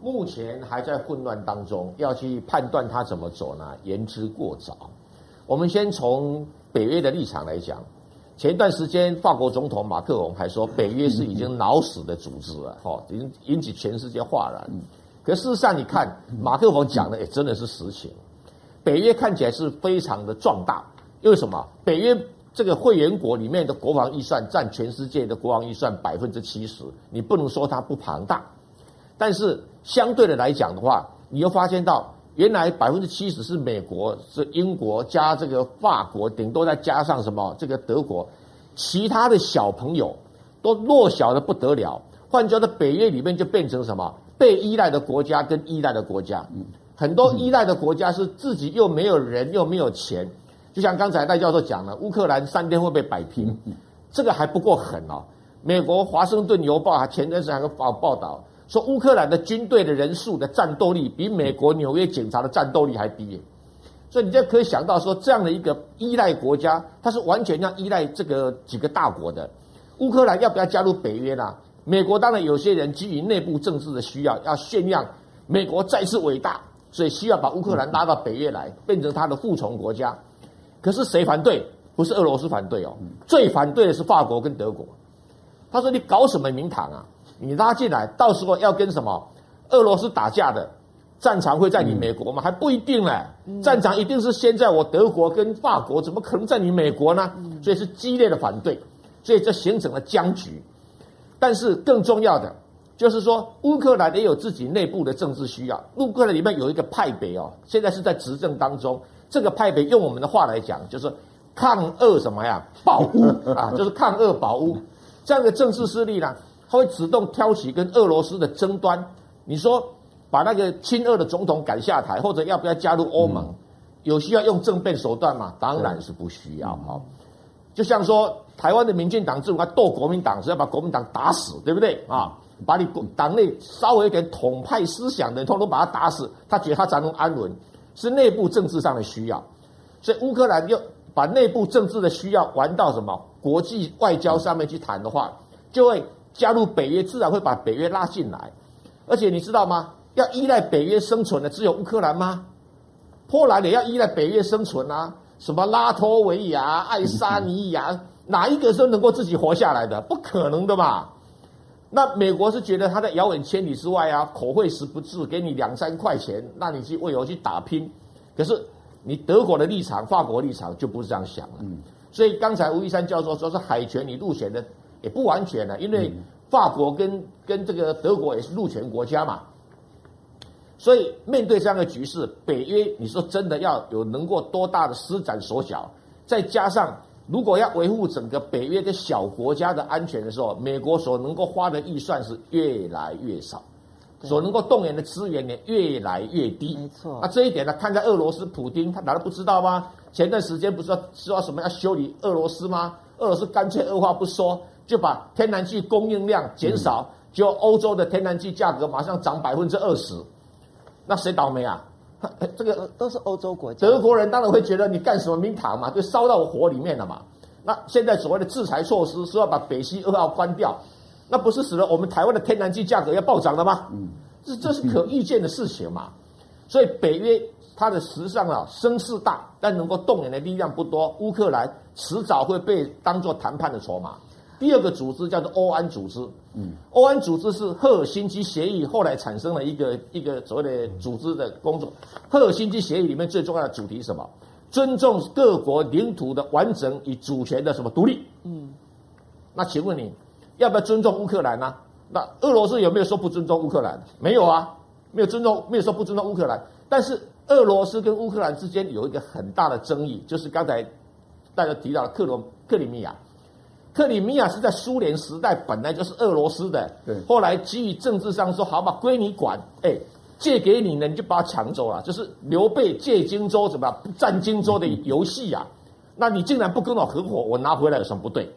Speaker 4: 目前还在混乱当中，要去判断它怎么走呢？言之过早。我们先从北约的立场来讲，前一段时间法国总统马克龙还说北约是已经脑死的组织了，哦，已经引起全世界哗然。可事实上，你看马克龙讲的也真的是实情，北约看起来是非常的壮大，因为什么？北约。这个会员国里面的国防预算占全世界的国防预算百分之七十，你不能说它不庞大，但是相对的来讲的话，你又发现到原来百分之七十是美国、是英国加这个法国，顶多再加上什么这个德国，其他的小朋友都弱小的不得了。换句话说，北约里面就变成什么被依赖的国家跟依赖的国家，很多依赖的国家是自己又没有人又没有钱。就像刚才赖教授讲了，乌克兰三天会被摆平，这个还不够狠哦。美国《华盛顿邮报》还前段时间还报报道说，乌克兰的军队的人数的战斗力比美国纽约警察的战斗力还低，所以你就可以想到说，这样的一个依赖国家，它是完全要依赖这个几个大国的。乌克兰要不要加入北约呢？美国当然有些人基于内部政治的需要，要炫耀美国再次伟大，所以需要把乌克兰拉到北约来，变成他的附从国家。可是谁反对？不是俄罗斯反对哦，最反对的是法国跟德国。他说：“你搞什么名堂啊？你拉进来，到时候要跟什么俄罗斯打架的战场会在你美国吗？还不一定呢。战场一定是先在我德国跟法国，怎么可能在你美国呢？所以是激烈的反对，所以这形成了僵局。但是更重要的就是说，乌克兰也有自己内部的政治需要。乌克兰里面有一个派别哦，现在是在执政当中。”这个派别用我们的话来讲，就是抗俄什么呀？保乌 啊，就是抗俄保乌。这样的政治势力呢，他会主动挑起跟俄罗斯的争端。你说把那个亲俄的总统赶下台，或者要不要加入欧盟？嗯、有需要用政变手段吗？当然是不需要。哈，就像说台湾的民进党政府要斗国民党，是要把国民党打死，对不对啊？把你党内稍微有点统派思想的人，通通把他打死，他觉得他才能安稳。是内部政治上的需要，所以乌克兰又把内部政治的需要玩到什么国际外交上面去谈的话，就会加入北约，自然会把北约拉进来。而且你知道吗？要依赖北约生存的只有乌克兰吗？波兰也要依赖北约生存啊？什么拉脱维亚、爱沙尼亚，哪一个是能够自己活下来的？不可能的嘛。那美国是觉得他在遥远千里之外啊，口惠实不至，给你两三块钱，让你去为我去打拼。可是你德国的立场、法国立场就不是这样想了。嗯，所以刚才吴一山教授说是海权你陆权的也不完全了，因为法国跟跟这个德国也是入权国家嘛。所以面对这样的局势，北约你说真的要有能够多大的施展手脚，再加上。如果要维护整个北约的小国家的安全的时候，美国所能够花的预算是越来越少，所能够动员的资源也越来越低。没错，那这一点呢，看在俄罗斯普京，他难道不知道吗？前段时间不是说说什么要修理俄罗斯吗？俄罗斯干脆二话不说就把天然气供应量减少，嗯、就欧洲的天然气价格马上涨百分之二十，那谁倒霉啊？这个
Speaker 2: 都是欧洲国家，
Speaker 4: 德国人当然会觉得你干什么名堂嘛，就烧到火里面了嘛。那现在所谓的制裁措施是要把北溪二号关掉，那不是使得我们台湾的天然气价格要暴涨了吗？嗯，这这是可预见的事情嘛。所以北约它的实际上啊声势大，但能够动员的力量不多。乌克兰迟早会被当作谈判的筹码。第二个组织叫做欧安组织，嗯，欧安组织是赫尔辛基协议后来产生了一个一个所谓的组织的工作。赫尔辛基协议里面最重要的主题是什么？尊重各国领土的完整与主权的什么独立？嗯，那请问你要不要尊重乌克兰呢？那俄罗斯有没有说不尊重乌克兰？没有啊，没有尊重，没有说不尊重乌克兰。但是俄罗斯跟乌克兰之间有一个很大的争议，就是刚才大家提到的克罗克里米亚。克里米亚是在苏联时代本来就是俄罗斯的，对。后来基于政治上说好吧，归你管，哎，借给你呢，你就把它抢走了，就是刘备借荆州怎么样占荆州的游戏呀？那你竟然不跟我合伙，我拿回来有什么不对？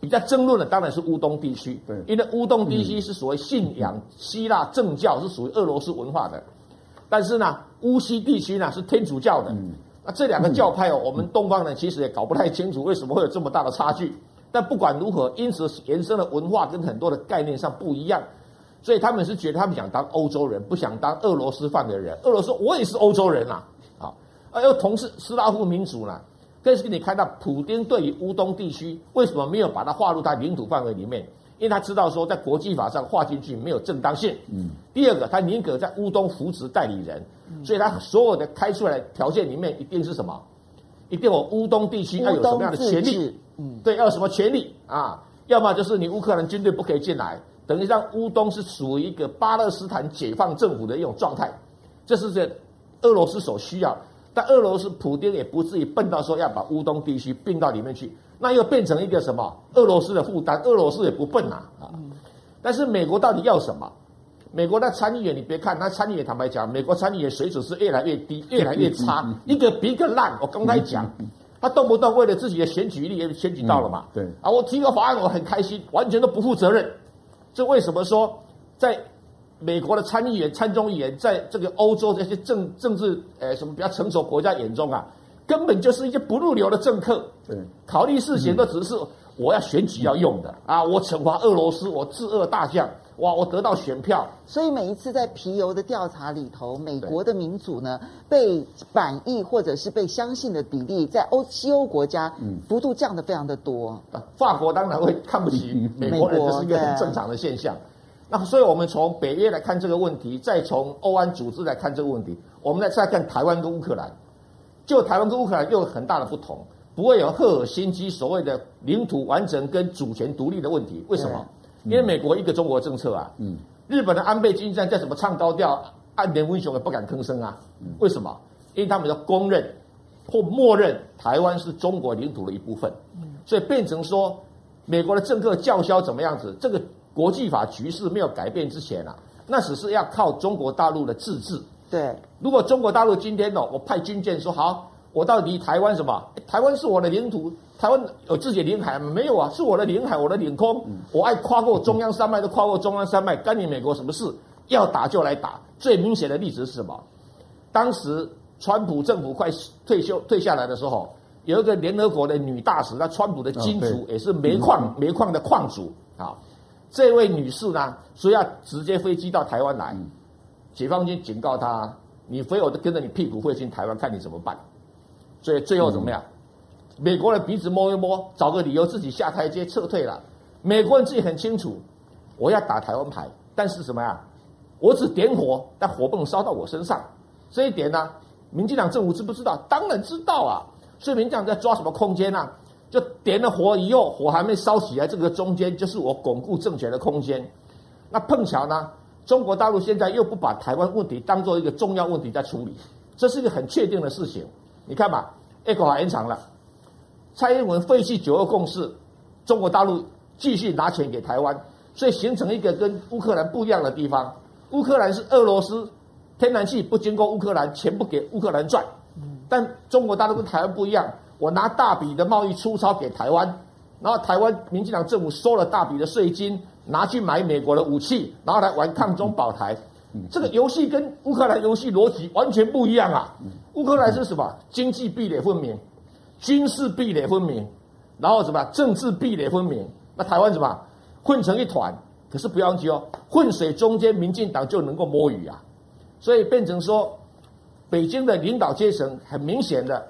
Speaker 4: 比较争论的当然是乌东地区，对，因为乌东地区是所谓信仰希腊正教，是属于俄罗斯文化的，但是呢，乌西地区呢是天主教的，那这两个教派哦，我们东方人其实也搞不太清楚为什么会有这么大的差距。但不管如何，因此延伸的文化跟很多的概念上不一样，所以他们是觉得他们想当欧洲人，不想当俄罗斯范的人。俄罗斯我也是欧洲人呐，啊，而又同是斯拉夫民族呢。更是你看到普丁对于乌东地区为什么没有把它划入他领土范围里面？因为他知道说在国际法上划进去没有正当性。嗯。第二个，他宁可在乌东扶植代理人，所以他所有的开出来的条件里面一定是什么？一定我乌东地区要有什么样的权利？嗯，对，要有什么权利啊？要么就是你乌克兰军队不可以进来，等于让乌东是属于一个巴勒斯坦解放政府的一种状态，这是这俄罗斯所需要。但俄罗斯普丁也不至于笨到说要把乌东地区并到里面去，那又变成一个什么俄罗斯的负担？俄罗斯也不笨呐啊，啊！但是美国到底要什么？美国的参议员，你别看他参议员，坦白讲，美国参议员水准是越来越低，越来越差，一个比一个烂。我刚才讲，他动不动为了自己的选举力，也选举到了嘛。对啊，我提个法案，我很开心，完全都不负责任。这为什么说，在美国的参议员、参众议员，在这个欧洲这些政政治呃什么比较成熟国家眼中啊，根本就是一些不入流的政客。对，考虑事情都只是我要选举要用的啊，我惩罚俄罗斯，我制俄大将。哇！我得到选票，
Speaker 2: 所以每一次在皮尤的调查里头，美国的民主呢被反意或者是被相信的比例，在欧西欧国家，嗯，幅度降得非常的多。
Speaker 4: 法国当然会看不起美国人，这是一个很正常的现象。那所以我们从北约来看这个问题，再从欧安组织来看这个问题，我们再再看台湾跟乌克兰，就台湾跟乌克兰又有很大的不同，不会有赫尔辛基所谓的领土完整跟主权独立的问题，为什么？因为美国一个中国政策啊，嗯，日本的安倍晋三再怎么唱高调，岸田文雄也不敢吭声啊。为什么？因为他们要公认或默认台湾是中国领土的一部分，所以变成说，美国的政客叫嚣怎么样子？这个国际法局势没有改变之前啊，那只是要靠中国大陆的自治。对，如果中国大陆今天哦，我派军舰说好，我到离台湾什么？台湾是我的领土。台湾有自己的领海吗？没有啊，是我的领海，我的领空，我爱跨过中央山脉就跨过中央山脉，干你美国什么事？要打就来打。最明显的例子是什么？当时川普政府快退休退下来的时候，有一个联合国的女大使，那川普的金主也是煤矿煤矿的矿主啊。这位女士呢，说要直接飞机到台湾来，解放军警告她，你非我都跟着你屁股飞进台湾，看你怎么办。所以最后怎么样？美国人鼻子摸一摸，找个理由自己下台阶撤退了。美国人自己很清楚，我要打台湾牌，但是什么呀？我只点火，但火不能烧到我身上。这一点呢，民进党政府知不知道？当然知道啊。所以民进党在抓什么空间呢？就点了火以后，火还没烧起来，这个中间就是我巩固政权的空间。那碰巧呢，中国大陆现在又不把台湾问题当做一个重要问题在处理，这是一个很确定的事情。你看吧，一口还延长了。蔡英文废弃九二共识，中国大陆继续拿钱给台湾，所以形成一个跟乌克兰不一样的地方。乌克兰是俄罗斯天然气不经过乌克兰，钱不给乌克兰赚。但中国大陆跟台湾不一样，我拿大笔的贸易出钞给台湾，然后台湾民进党政府收了大笔的税金，拿去买美国的武器，然后来玩抗中保台。这个游戏跟乌克兰游戏逻辑完全不一样啊！乌克兰是什么？经济壁垒分明，军事壁垒分明，然后什么？政治壁垒分明。那台湾什么？混成一团。可是不要急哦，混水中间，民进党就能够摸鱼啊！所以变成说，北京的领导阶层很明显的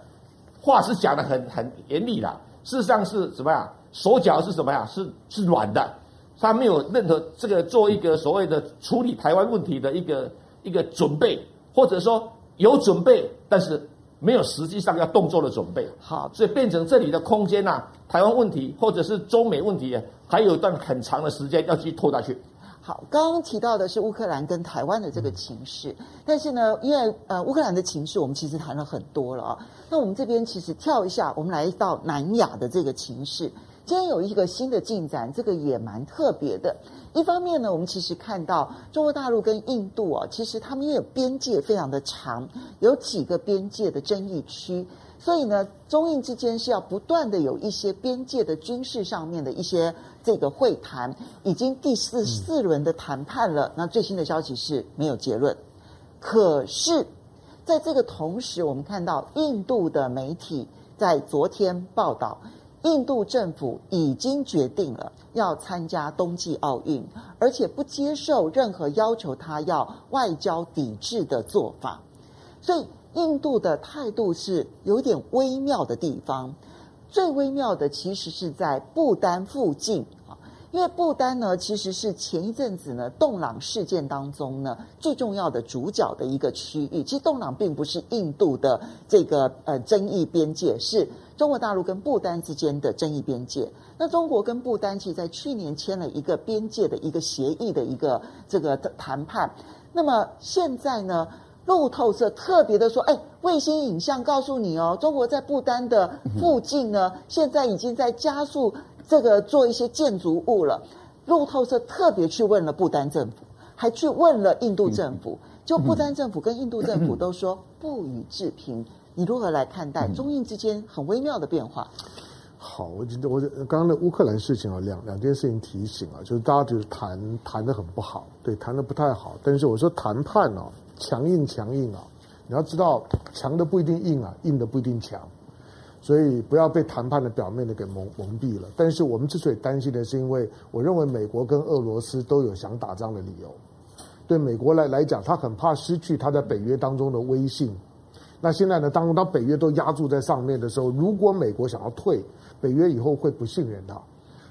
Speaker 4: 话是讲得很很严厉的，事实上是什么呀？手脚是什么呀？是是软的。他没有任何这个做一个所谓的处理台湾问题的一个一个准备，或者说有准备，但是没有实际上要动作的准备。好，所以变成这里的空间呐，台湾问题或者是中美问题，还有一段很长的时间要去拖下去。
Speaker 2: 好，刚刚提到的是乌克兰跟台湾的这个情势，但是呢，因为呃乌克兰的情势我们其实谈了很多了啊，那我们这边其实跳一下，我们来到南亚的这个情势。今天有一个新的进展，这个也蛮特别的。一方面呢，我们其实看到中国大陆跟印度啊，其实他们也有边界非常的长，有几个边界的争议区，所以呢，中印之间是要不断的有一些边界的军事上面的一些这个会谈，已经第四四轮的谈判了。那最新的消息是没有结论，可是在这个同时，我们看到印度的媒体在昨天报道。印度政府已经决定了要参加冬季奥运，而且不接受任何要求他要外交抵制的做法。所以，印度的态度是有点微妙的地方。最微妙的其实是在不丹附近。因为不丹呢，其实是前一阵子呢，洞朗事件当中呢，最重要的主角的一个区域。其实洞朗并不是印度的这个呃争议边界，是中国大陆跟不丹之间的争议边界。那中国跟不丹其实在去年签了一个边界的一个协议的一个这个谈判。那么现在呢，路透社特别的说，哎，卫星影像告诉你哦，中国在不丹的附近呢，现在已经在加速。这个做一些建筑物了，路透社特别去问了不丹政府，还去问了印度政府，就不丹政府跟印度政府都说不予置评。你如何来看待中印之间很微妙的变化？
Speaker 1: 好，我觉得我刚刚的乌克兰事情啊，两两件事情提醒啊，就是大家就是谈谈得很不好，对，谈得不太好。但是我说谈判啊，强硬强硬啊，你要知道强的不一定硬啊，硬的不一定强。所以不要被谈判的表面的给蒙蒙蔽了。但是我们之所以担心的是，因为我认为美国跟俄罗斯都有想打仗的理由。对美国来来讲，他很怕失去他在北约当中的威信。那现在呢，当当北约都压住在上面的时候，如果美国想要退，北约以后会不信任他。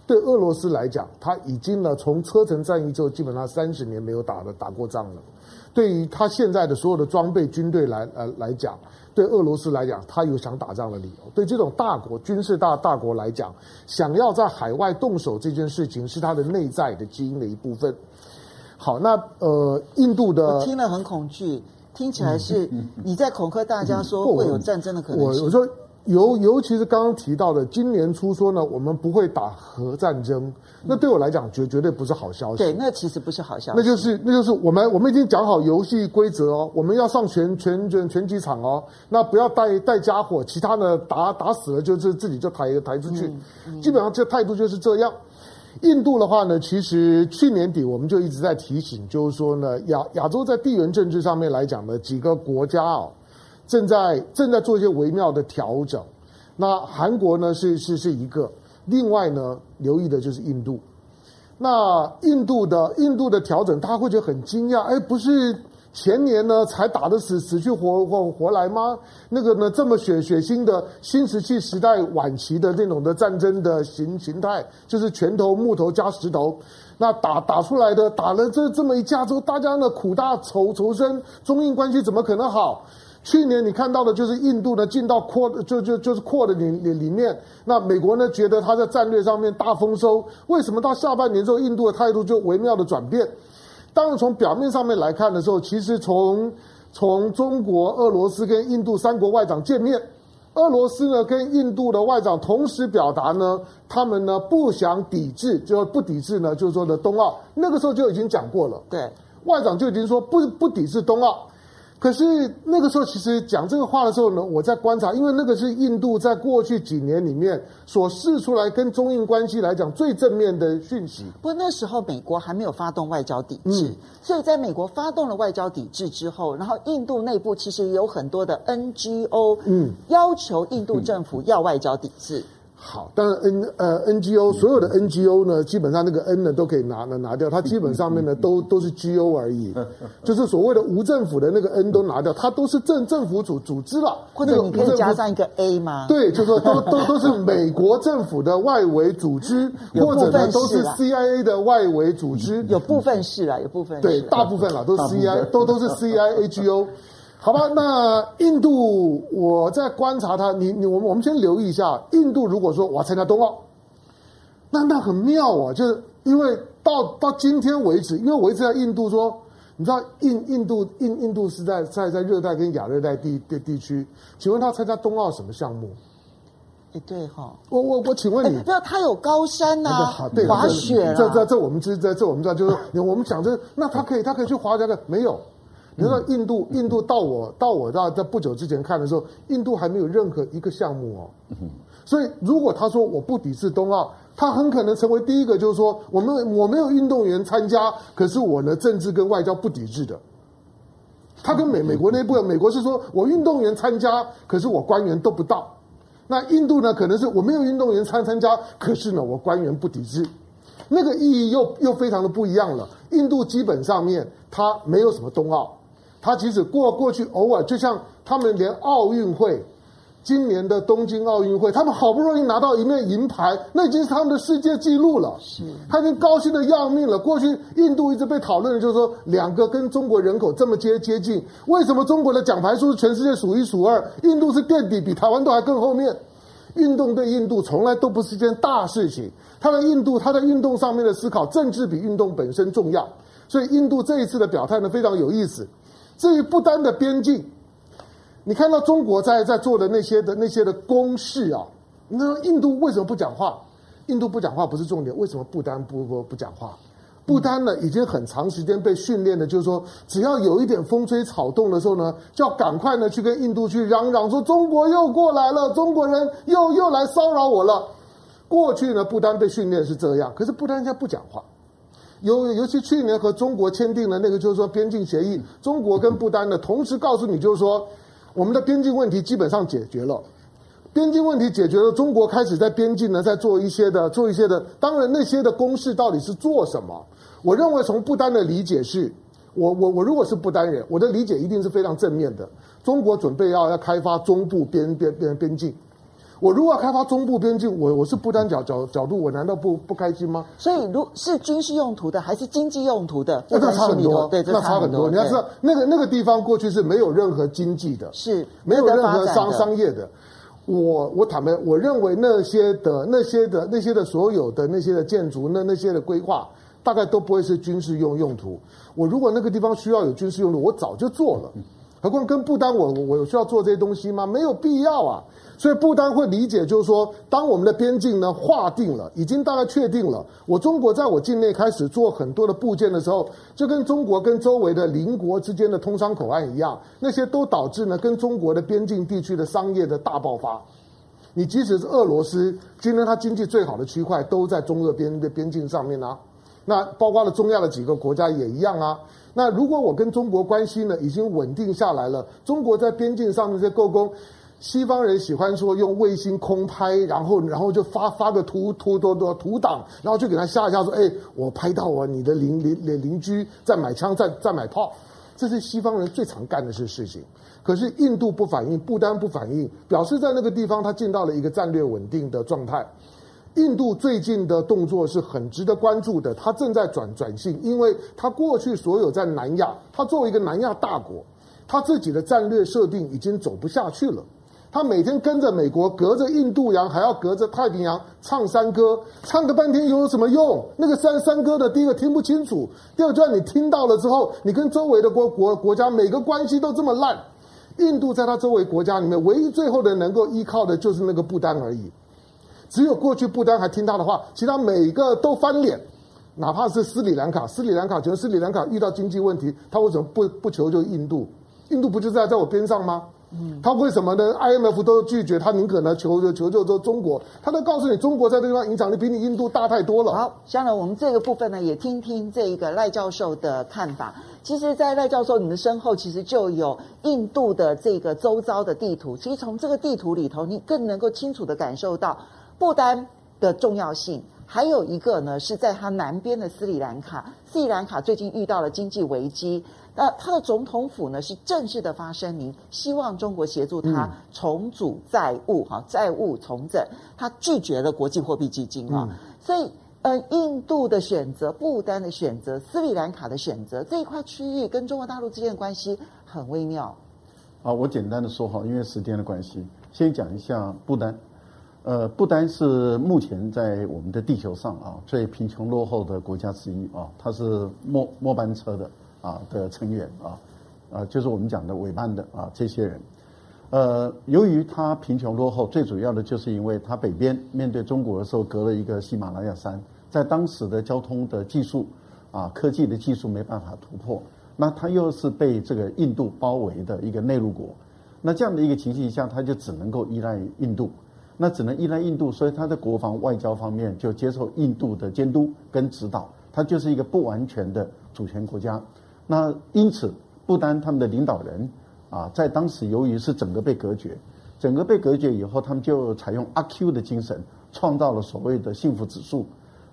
Speaker 1: 对俄罗斯来讲，他已经呢从车臣战役之后，基本上三十年没有打了打过仗了。对于他现在的所有的装备军队来呃来讲。对俄罗斯来讲，他有想打仗的理由。对这种大国、军事大大国来讲，想要在海外动手这件事情，是他的内在的基因的一部分。好，那呃，印度的
Speaker 2: 我听了很恐惧，听起来是你在恐吓大家说会有战争的可能性。
Speaker 1: 我我说。尤尤其是刚刚提到的，今年初说呢，我们不会打核战争，那对我来讲绝绝对不是好消息。
Speaker 2: 对，那其实不是好消息。
Speaker 1: 那就是那就是我们我们已经讲好游戏规则哦，我们要上拳拳拳拳击场哦，那不要带带家伙，其他的打打死了就是自己就抬抬出去，嗯嗯、基本上这态度就是这样。印度的话呢，其实去年底我们就一直在提醒，就是说呢，亚亚洲在地缘政治上面来讲呢，几个国家哦。正在正在做一些微妙的调整，那韩国呢是是是一个，另外呢留意的就是印度，那印度的印度的调整，大家会觉得很惊讶，哎，不是前年呢才打得死死去活活活来吗？那个呢这么血血腥的新石器时代晚期的那种的战争的形形态，就是拳头木头加石头，那打打出来的打了这这么一架之后，大家呢苦大仇仇深，中印关系怎么可能好？去年你看到的就是印度呢进到 Quad 就就就是 Quad 里里里面，那美国呢觉得他在战略上面大丰收，为什么到下半年之后印度的态度就微妙的转变？当然从表面上面来看的时候，其实从从中国、俄罗斯跟印度三国外长见面，俄罗斯呢跟印度的外长同时表达呢，他们呢不想抵制，就不抵制呢就是说的冬奥，那个时候就已经讲过了，
Speaker 2: 对，
Speaker 1: 外长就已经说不不抵制冬奥。可是那个时候，其实讲这个话的时候呢，我在观察，因为那个是印度在过去几年里面所释出来跟中印关系来讲最正面的讯息。
Speaker 2: 不过那时候美国还没有发动外交抵制，嗯、所以在美国发动了外交抵制之后，然后印度内部其实有很多的 NGO，嗯，要求印度政府要外交抵制。嗯
Speaker 1: 好，当然 N 呃 NGO 所有的 NGO 呢，基本上那个 N 呢都可以拿拿拿掉，它基本上面呢都都是 GO 而已，就是所谓的无政府的那个 N 都拿掉，它都是政政府组组织了。
Speaker 2: 或者你可以加上一个 A 吗？
Speaker 1: 对，就是说都都都是美国政府的外围组织，或者呢都是 CIA 的外围组织。
Speaker 2: 有部分是啦，有部分是
Speaker 1: 对，大部分啦都是 CIA，都都是 CIAGO。好吧，那印度我在观察他，你你我们我们先留意一下，印度如果说我要参加冬奥，那那很妙啊，就是因为到到今天为止，因为我一直在印度说，你知道印印度印印度是在在在热带跟亚热带地地地区，请问他参加冬奥什么项目？
Speaker 2: 哎，对哈，
Speaker 1: 我我我请问你，
Speaker 2: 不要他有高山呐、啊，滑雪
Speaker 1: 这这这我们知这这我们知道，就是我们讲这，那他可以他可以去滑这个没有？你知道印度，印度到我到我到在不久之前看的时候，印度还没有任何一个项目哦。所以如果他说我不抵制冬奥，他很可能成为第一个，就是说我们我没有运动员参加，可是我的政治跟外交不抵制的。他跟美美国那部分，美国是说我运动员参加，可是我官员都不到。那印度呢，可能是我没有运动员参参加，可是呢我官员不抵制。那个意义又又非常的不一样了。印度基本上面它没有什么冬奥。他即使过过去偶尔，就像他们连奥运会，今年的东京奥运会，他们好不容易拿到一面银牌，那已经是他们的世界纪录了。是，他已经高兴得要命了。过去印度一直被讨论的就是说，两个跟中国人口这么接接近，为什么中国的奖牌数是全世界数一数二，印度是垫底，比台湾都还更后面？运动对印度从来都不是一件大事情。他的印度，他在运动上面的思考，政治比运动本身重要。所以印度这一次的表态呢，非常有意思。至于不丹的边境，你看到中国在在做的那些的那些的攻势啊，那印度为什么不讲话？印度不讲话不是重点，为什么不丹不不不讲话？不丹呢，已经很长时间被训练的，就是说，只要有一点风吹草动的时候呢，就要赶快呢去跟印度去嚷嚷说中国又过来了，中国人又又来骚扰我了。过去呢，不丹被训练是这样，可是不丹现在不讲话。尤尤其去年和中国签订的那个，就是说边境协议，中国跟不丹的同时告诉你，就是说我们的边境问题基本上解决了，边境问题解决了，中国开始在边境呢在做一些的做一些的，当然那些的攻势到底是做什么？我认为从不丹的理解是，我我我如果是不丹人，我的理解一定是非常正面的，中国准备要要开发中部边边边边境。我如果要开发中部边境，我我是不单角角角度，我难道不不开心吗？
Speaker 2: 所以，如是军事用途的还是经济用途的，
Speaker 1: 那差很多。
Speaker 2: 对，
Speaker 1: 那差很多。你要知道，那个那个地方过去是没有任何经济的，
Speaker 2: 是
Speaker 1: 没有任何商商业的。我我坦白，我认为那些的那些的那些的所有的那些的建筑，那那些的规划，大概都不会是军事用用途。我如果那个地方需要有军事用途，我早就做了。何况跟不丹，我我有需要做这些东西吗？没有必要啊。所以不丹会理解，就是说，当我们的边境呢划定了，已经大概确定了，我中国在我境内开始做很多的部件的时候，就跟中国跟周围的邻国之间的通商口岸一样，那些都导致呢跟中国的边境地区的商业的大爆发。你即使是俄罗斯，今天它经济最好的区块都在中俄边的边境上面啊，那包括了中亚的几个国家也一样啊。那如果我跟中国关系呢已经稳定下来了，中国在边境上面这些构工。西方人喜欢说用卫星空拍，然后然后就发发个图图多多图档，然后就给他吓一下说：“哎，我拍到啊，你的邻邻邻邻居在买枪，在在买炮。”这是西方人最常干的事事情。可是印度不反应，不丹不反应，表示在那个地方他进到了一个战略稳定的状态。印度最近的动作是很值得关注的，他正在转转型，因为他过去所有在南亚，他作为一个南亚大国，他自己的战略设定已经走不下去了。他每天跟着美国，隔着印度洋，还要隔着太平洋唱山歌，唱个半天又有什么用？那个山山歌的，第一个听不清楚，第二个就算你听到了之后，你跟周围的国国国家每个关系都这么烂。印度在他周围国家里面，唯一最后的能够依靠的就是那个不丹而已。只有过去不丹还听他的话，其他每个都翻脸。哪怕是斯里兰卡，斯里兰卡觉得斯里兰卡遇到经济问题，他为什么不不求救印度？印度不就在在我边上吗？嗯，他为什么呢？IMF 都拒绝，他宁可呢求救求救中国，他都告诉你，中国在这地方影响力比你印度大太多了。
Speaker 2: 好，下来我们这个部分呢，也听听这一个赖教授的看法。其实，在赖教授你的身后，其实就有印度的这个周遭的地图。其实从这个地图里头，你更能够清楚的感受到不丹的重要性。还有一个呢，是在它南边的斯里兰卡。斯里兰卡最近遇到了经济危机，那它的总统府呢是正式的发声明，希望中国协助它重组债务，哈、嗯，债务重整。它拒绝了国际货币基金啊，嗯、所以呃，印度的选择、不丹的选择、斯里兰卡的选择这一块区域跟中国大陆之间的关系很微妙。
Speaker 3: 啊，我简单的说哈，因为时间的关系，先讲一下不丹。呃，不单是目前在我们的地球上啊最贫穷落后的国家之一啊，它是末末班车的啊的成员啊，啊就是我们讲的尾班的啊这些人。呃，由于它贫穷落后，最主要的就是因为它北边面对中国的时候隔了一个喜马拉雅山，在当时的交通的技术啊科技的技术没办法突破，那它又是被这个印度包围的一个内陆国，那这样的一个情形下，它就只能够依赖印度。那只能依赖印度，所以他在国防外交方面就接受印度的监督跟指导，他就是一个不完全的主权国家。那因此，不丹他们的领导人啊，在当时由于是整个被隔绝，整个被隔绝以后，他们就采用阿 Q 的精神，创造了所谓的幸福指数。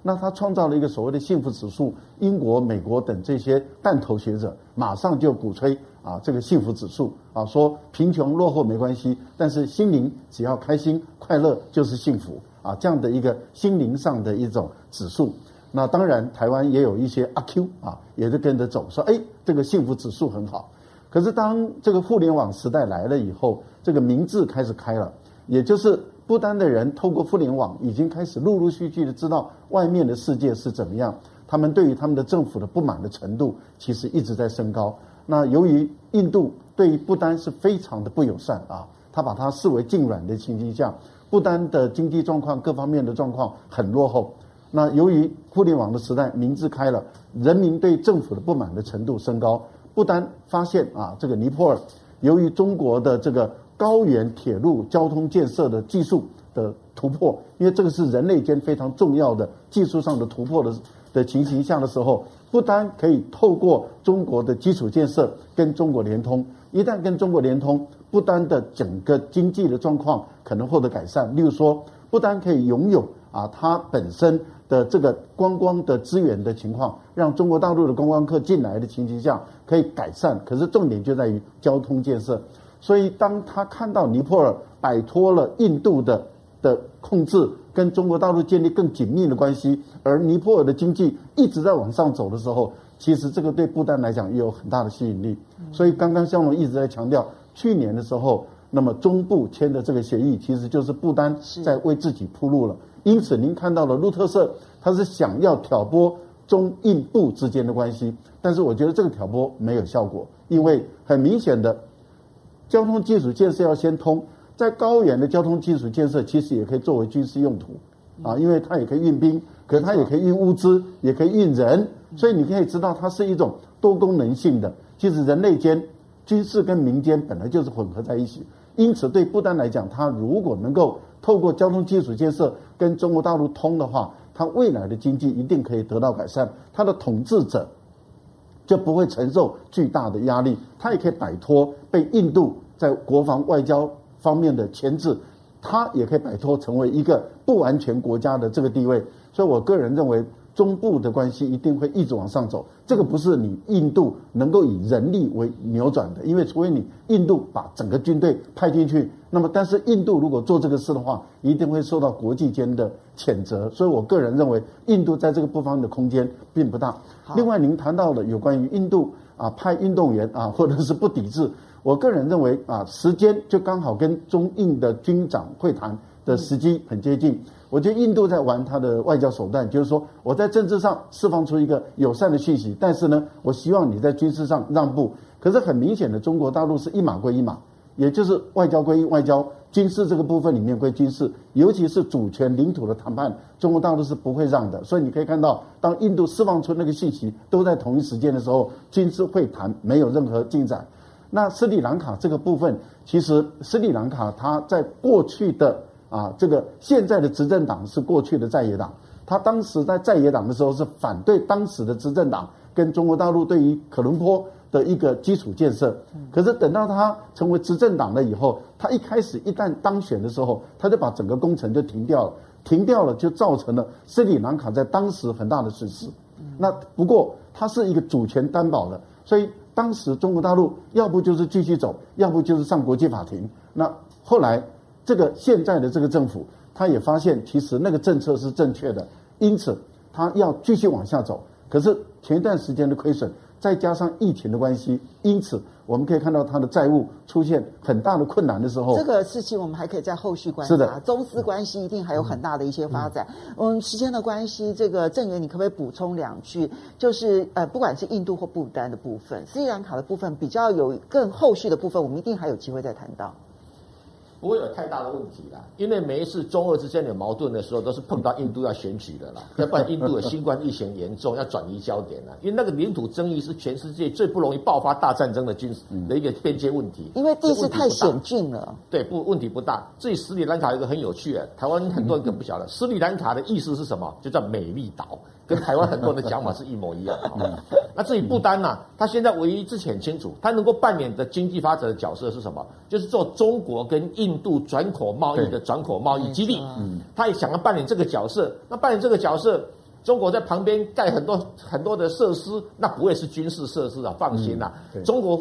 Speaker 3: 那他创造了一个所谓的幸福指数，英国、美国等这些弹头学者马上就鼓吹啊，这个幸福指数啊，说贫穷落后没关系，但是心灵只要开心快乐就是幸福啊，这样的一个心灵上的一种指数。那当然，台湾也有一些阿 Q 啊，也是跟着走，说哎，这个幸福指数很好。可是当这个互联网时代来了以后，这个民智开始开了，也就是。不丹的人透过互联网已经开始陆陆续续的知道外面的世界是怎么样，他们对于他们的政府的不满的程度其实一直在升高。那由于印度对于不丹是非常的不友善啊，他把它视为禁软的情形下，不丹的经济状况各方面的状况很落后。那由于互联网的时代，民智开了，人民对政府的不满的程度升高。不丹发现啊，这个尼泊尔由于中国的这个。高原铁路交通建设的技术的突破，因为这个是人类间非常重要的技术上的突破的的情形下的时候，不单可以透过中国的基础建设跟中国联通，一旦跟中国联通，不单的整个经济的状况可能获得改善。例如说，不单可以拥有啊，它本身的这个观光的资源的情况，让中国大陆的观光客进来的情形下可以改善。可是重点就在于交通建设。所以，当他看到尼泊尔摆脱了印度的的控制，跟中国大陆建立更紧密的关系，而尼泊尔的经济一直在往上走的时候，其实这个对不丹来讲也有很大的吸引力。所以，刚刚香龙一直在强调，去年的时候，那么中部签的这个协议，其实就是不丹在为自己铺路了。因此，您看到了路特社，他是想要挑拨中印部之间的关系，但是我觉得这个挑拨没有效果，因为很明显的。交通基础建设要先通，在高原的交通基础建设其实也可以作为军事用途，啊，因为它也可以运兵，可是它也可以运物资，也可以运人，所以你可以知道它是一种多功能性的。其实人类间军事跟民间本来就是混合在一起，因此对不丹来讲，它如果能够透过交通基础建设跟中国大陆通的话，它未来的经济一定可以得到改善，它的统治者。就不会承受巨大的压力，他也可以摆脱被印度在国防外交方面的牵制，他也可以摆脱成为一个不完全国家的这个地位。所以我个人认为，中部的关系一定会一直往上走。这个不是你印度能够以人力为扭转的，因为除非你印度把整个军队派进去，那么但是印度如果做这个事的话，一定会受到国际间的谴责。所以我个人认为，印度在这个部分的空间并不大。另外，您谈到了有关于印度啊派运动员啊，或者是不抵制，我个人认为啊，时间就刚好跟中印的军长会谈的时机很接近。我觉得印度在玩他的外交手段，就是说我在政治上释放出一个友善的讯息，但是呢，我希望你在军事上让步。可是很明显的，中国大陆是一码归一码，也就是外交归外交。军事这个部分里面归军事，尤其是主权领土的谈判，中国大陆是不会让的。所以你可以看到，当印度释放出那个信息，都在同一时间的时候，军事会谈没有任何进展。那斯里兰卡这个部分，其实斯里兰卡它在过去的啊，这个现在的执政党是过去的在野党，他当时在在野党的时候是反对当时的执政党跟中国大陆对于可伦坡的一个基础建设。可是等到他成为执政党了以后，他一开始一旦当选的时候，他就把整个工程就停掉了，停掉了就造成了斯里兰卡在当时很大的损失。那不过它是一个主权担保的，所以。当时中国大陆要不就是继续走，要不就是上国际法庭。那后来这个现在的这个政府，他也发现其实那个政策是正确的，因此他要继续往下走。可是前一段时间的亏损，再加上疫情的关系，因此。我们可以看到它的债务出现很大的困难的时候，
Speaker 2: 这个事情我们还可以在后续观察。
Speaker 3: 是的，
Speaker 2: 中斯关系一定还有很大的一些发展。嗯，时间的关系，这个郑源，你可不可以补充两句？就是呃，不管是印度或不丹的部分，斯里兰卡的部分比较有更后续的部分，我们一定还有机会再谈到。
Speaker 4: 不会有太大的问题啦，因为每一次中俄之间有矛盾的时候，都是碰到印度要选举的啦，要不然印度的新冠疫情严重，要转移焦点了。因为那个领土争议是全世界最不容易爆发大战争的军事的一个边界问题。
Speaker 2: 因为地势太险峻了。
Speaker 4: 对，不问题不大。至于斯里兰卡有一个很有趣的，台湾很多人更不晓得，斯里兰卡的意思是什么？就叫美丽岛。跟台湾很多人的讲法是一模一样的。那至于不丹呐，他现在唯一之前很清楚，他能够扮演的经济发展的角色是什么？就是做中国跟印度转口贸易的转口贸易基地。嗯，他也想要扮演这个角色。那扮演这个角色，中国在旁边盖很多很多的设施，那不会是军事设施啊，放心啦。中国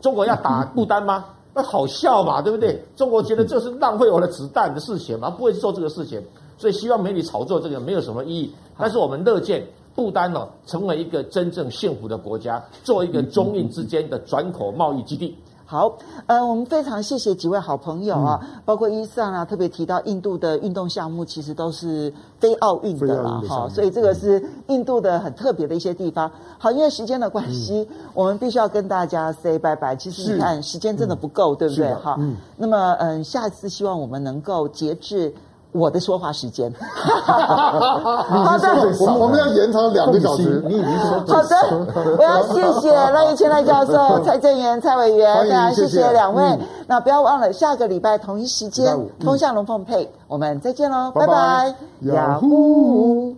Speaker 4: 中国要打不丹吗？那好笑嘛，对不对？中国觉得这是浪费我的子弹的事情嘛，不会做这个事情。所以希望媒体炒作这个没有什么意义，但是我们乐见不丹呢成为一个真正幸福的国家，做一个中印之间的转口贸易基地。
Speaker 2: 好，呃，我们非常谢谢几位好朋友啊，嗯、包括伊桑啊，特别提到印度的运动项目其实都是非奥运的啦，哈，所以这个是印度的很特别的一些地方。好，因为时间的关系，嗯、我们必须要跟大家 say 拜拜。其实你看时间真的不够，嗯、对不对？哈，嗯，那么嗯，下一次希望我们能够节制。我的说话时间，
Speaker 1: 好的，我们我们要延长两个小时。你已经说
Speaker 2: 好的，我要谢谢 赖玉清赖教授、蔡正元蔡委员，非常谢谢。两位。那不要忘了下个礼拜同一时间，风向龙凤配，我们再见喽，拜拜，雅虎。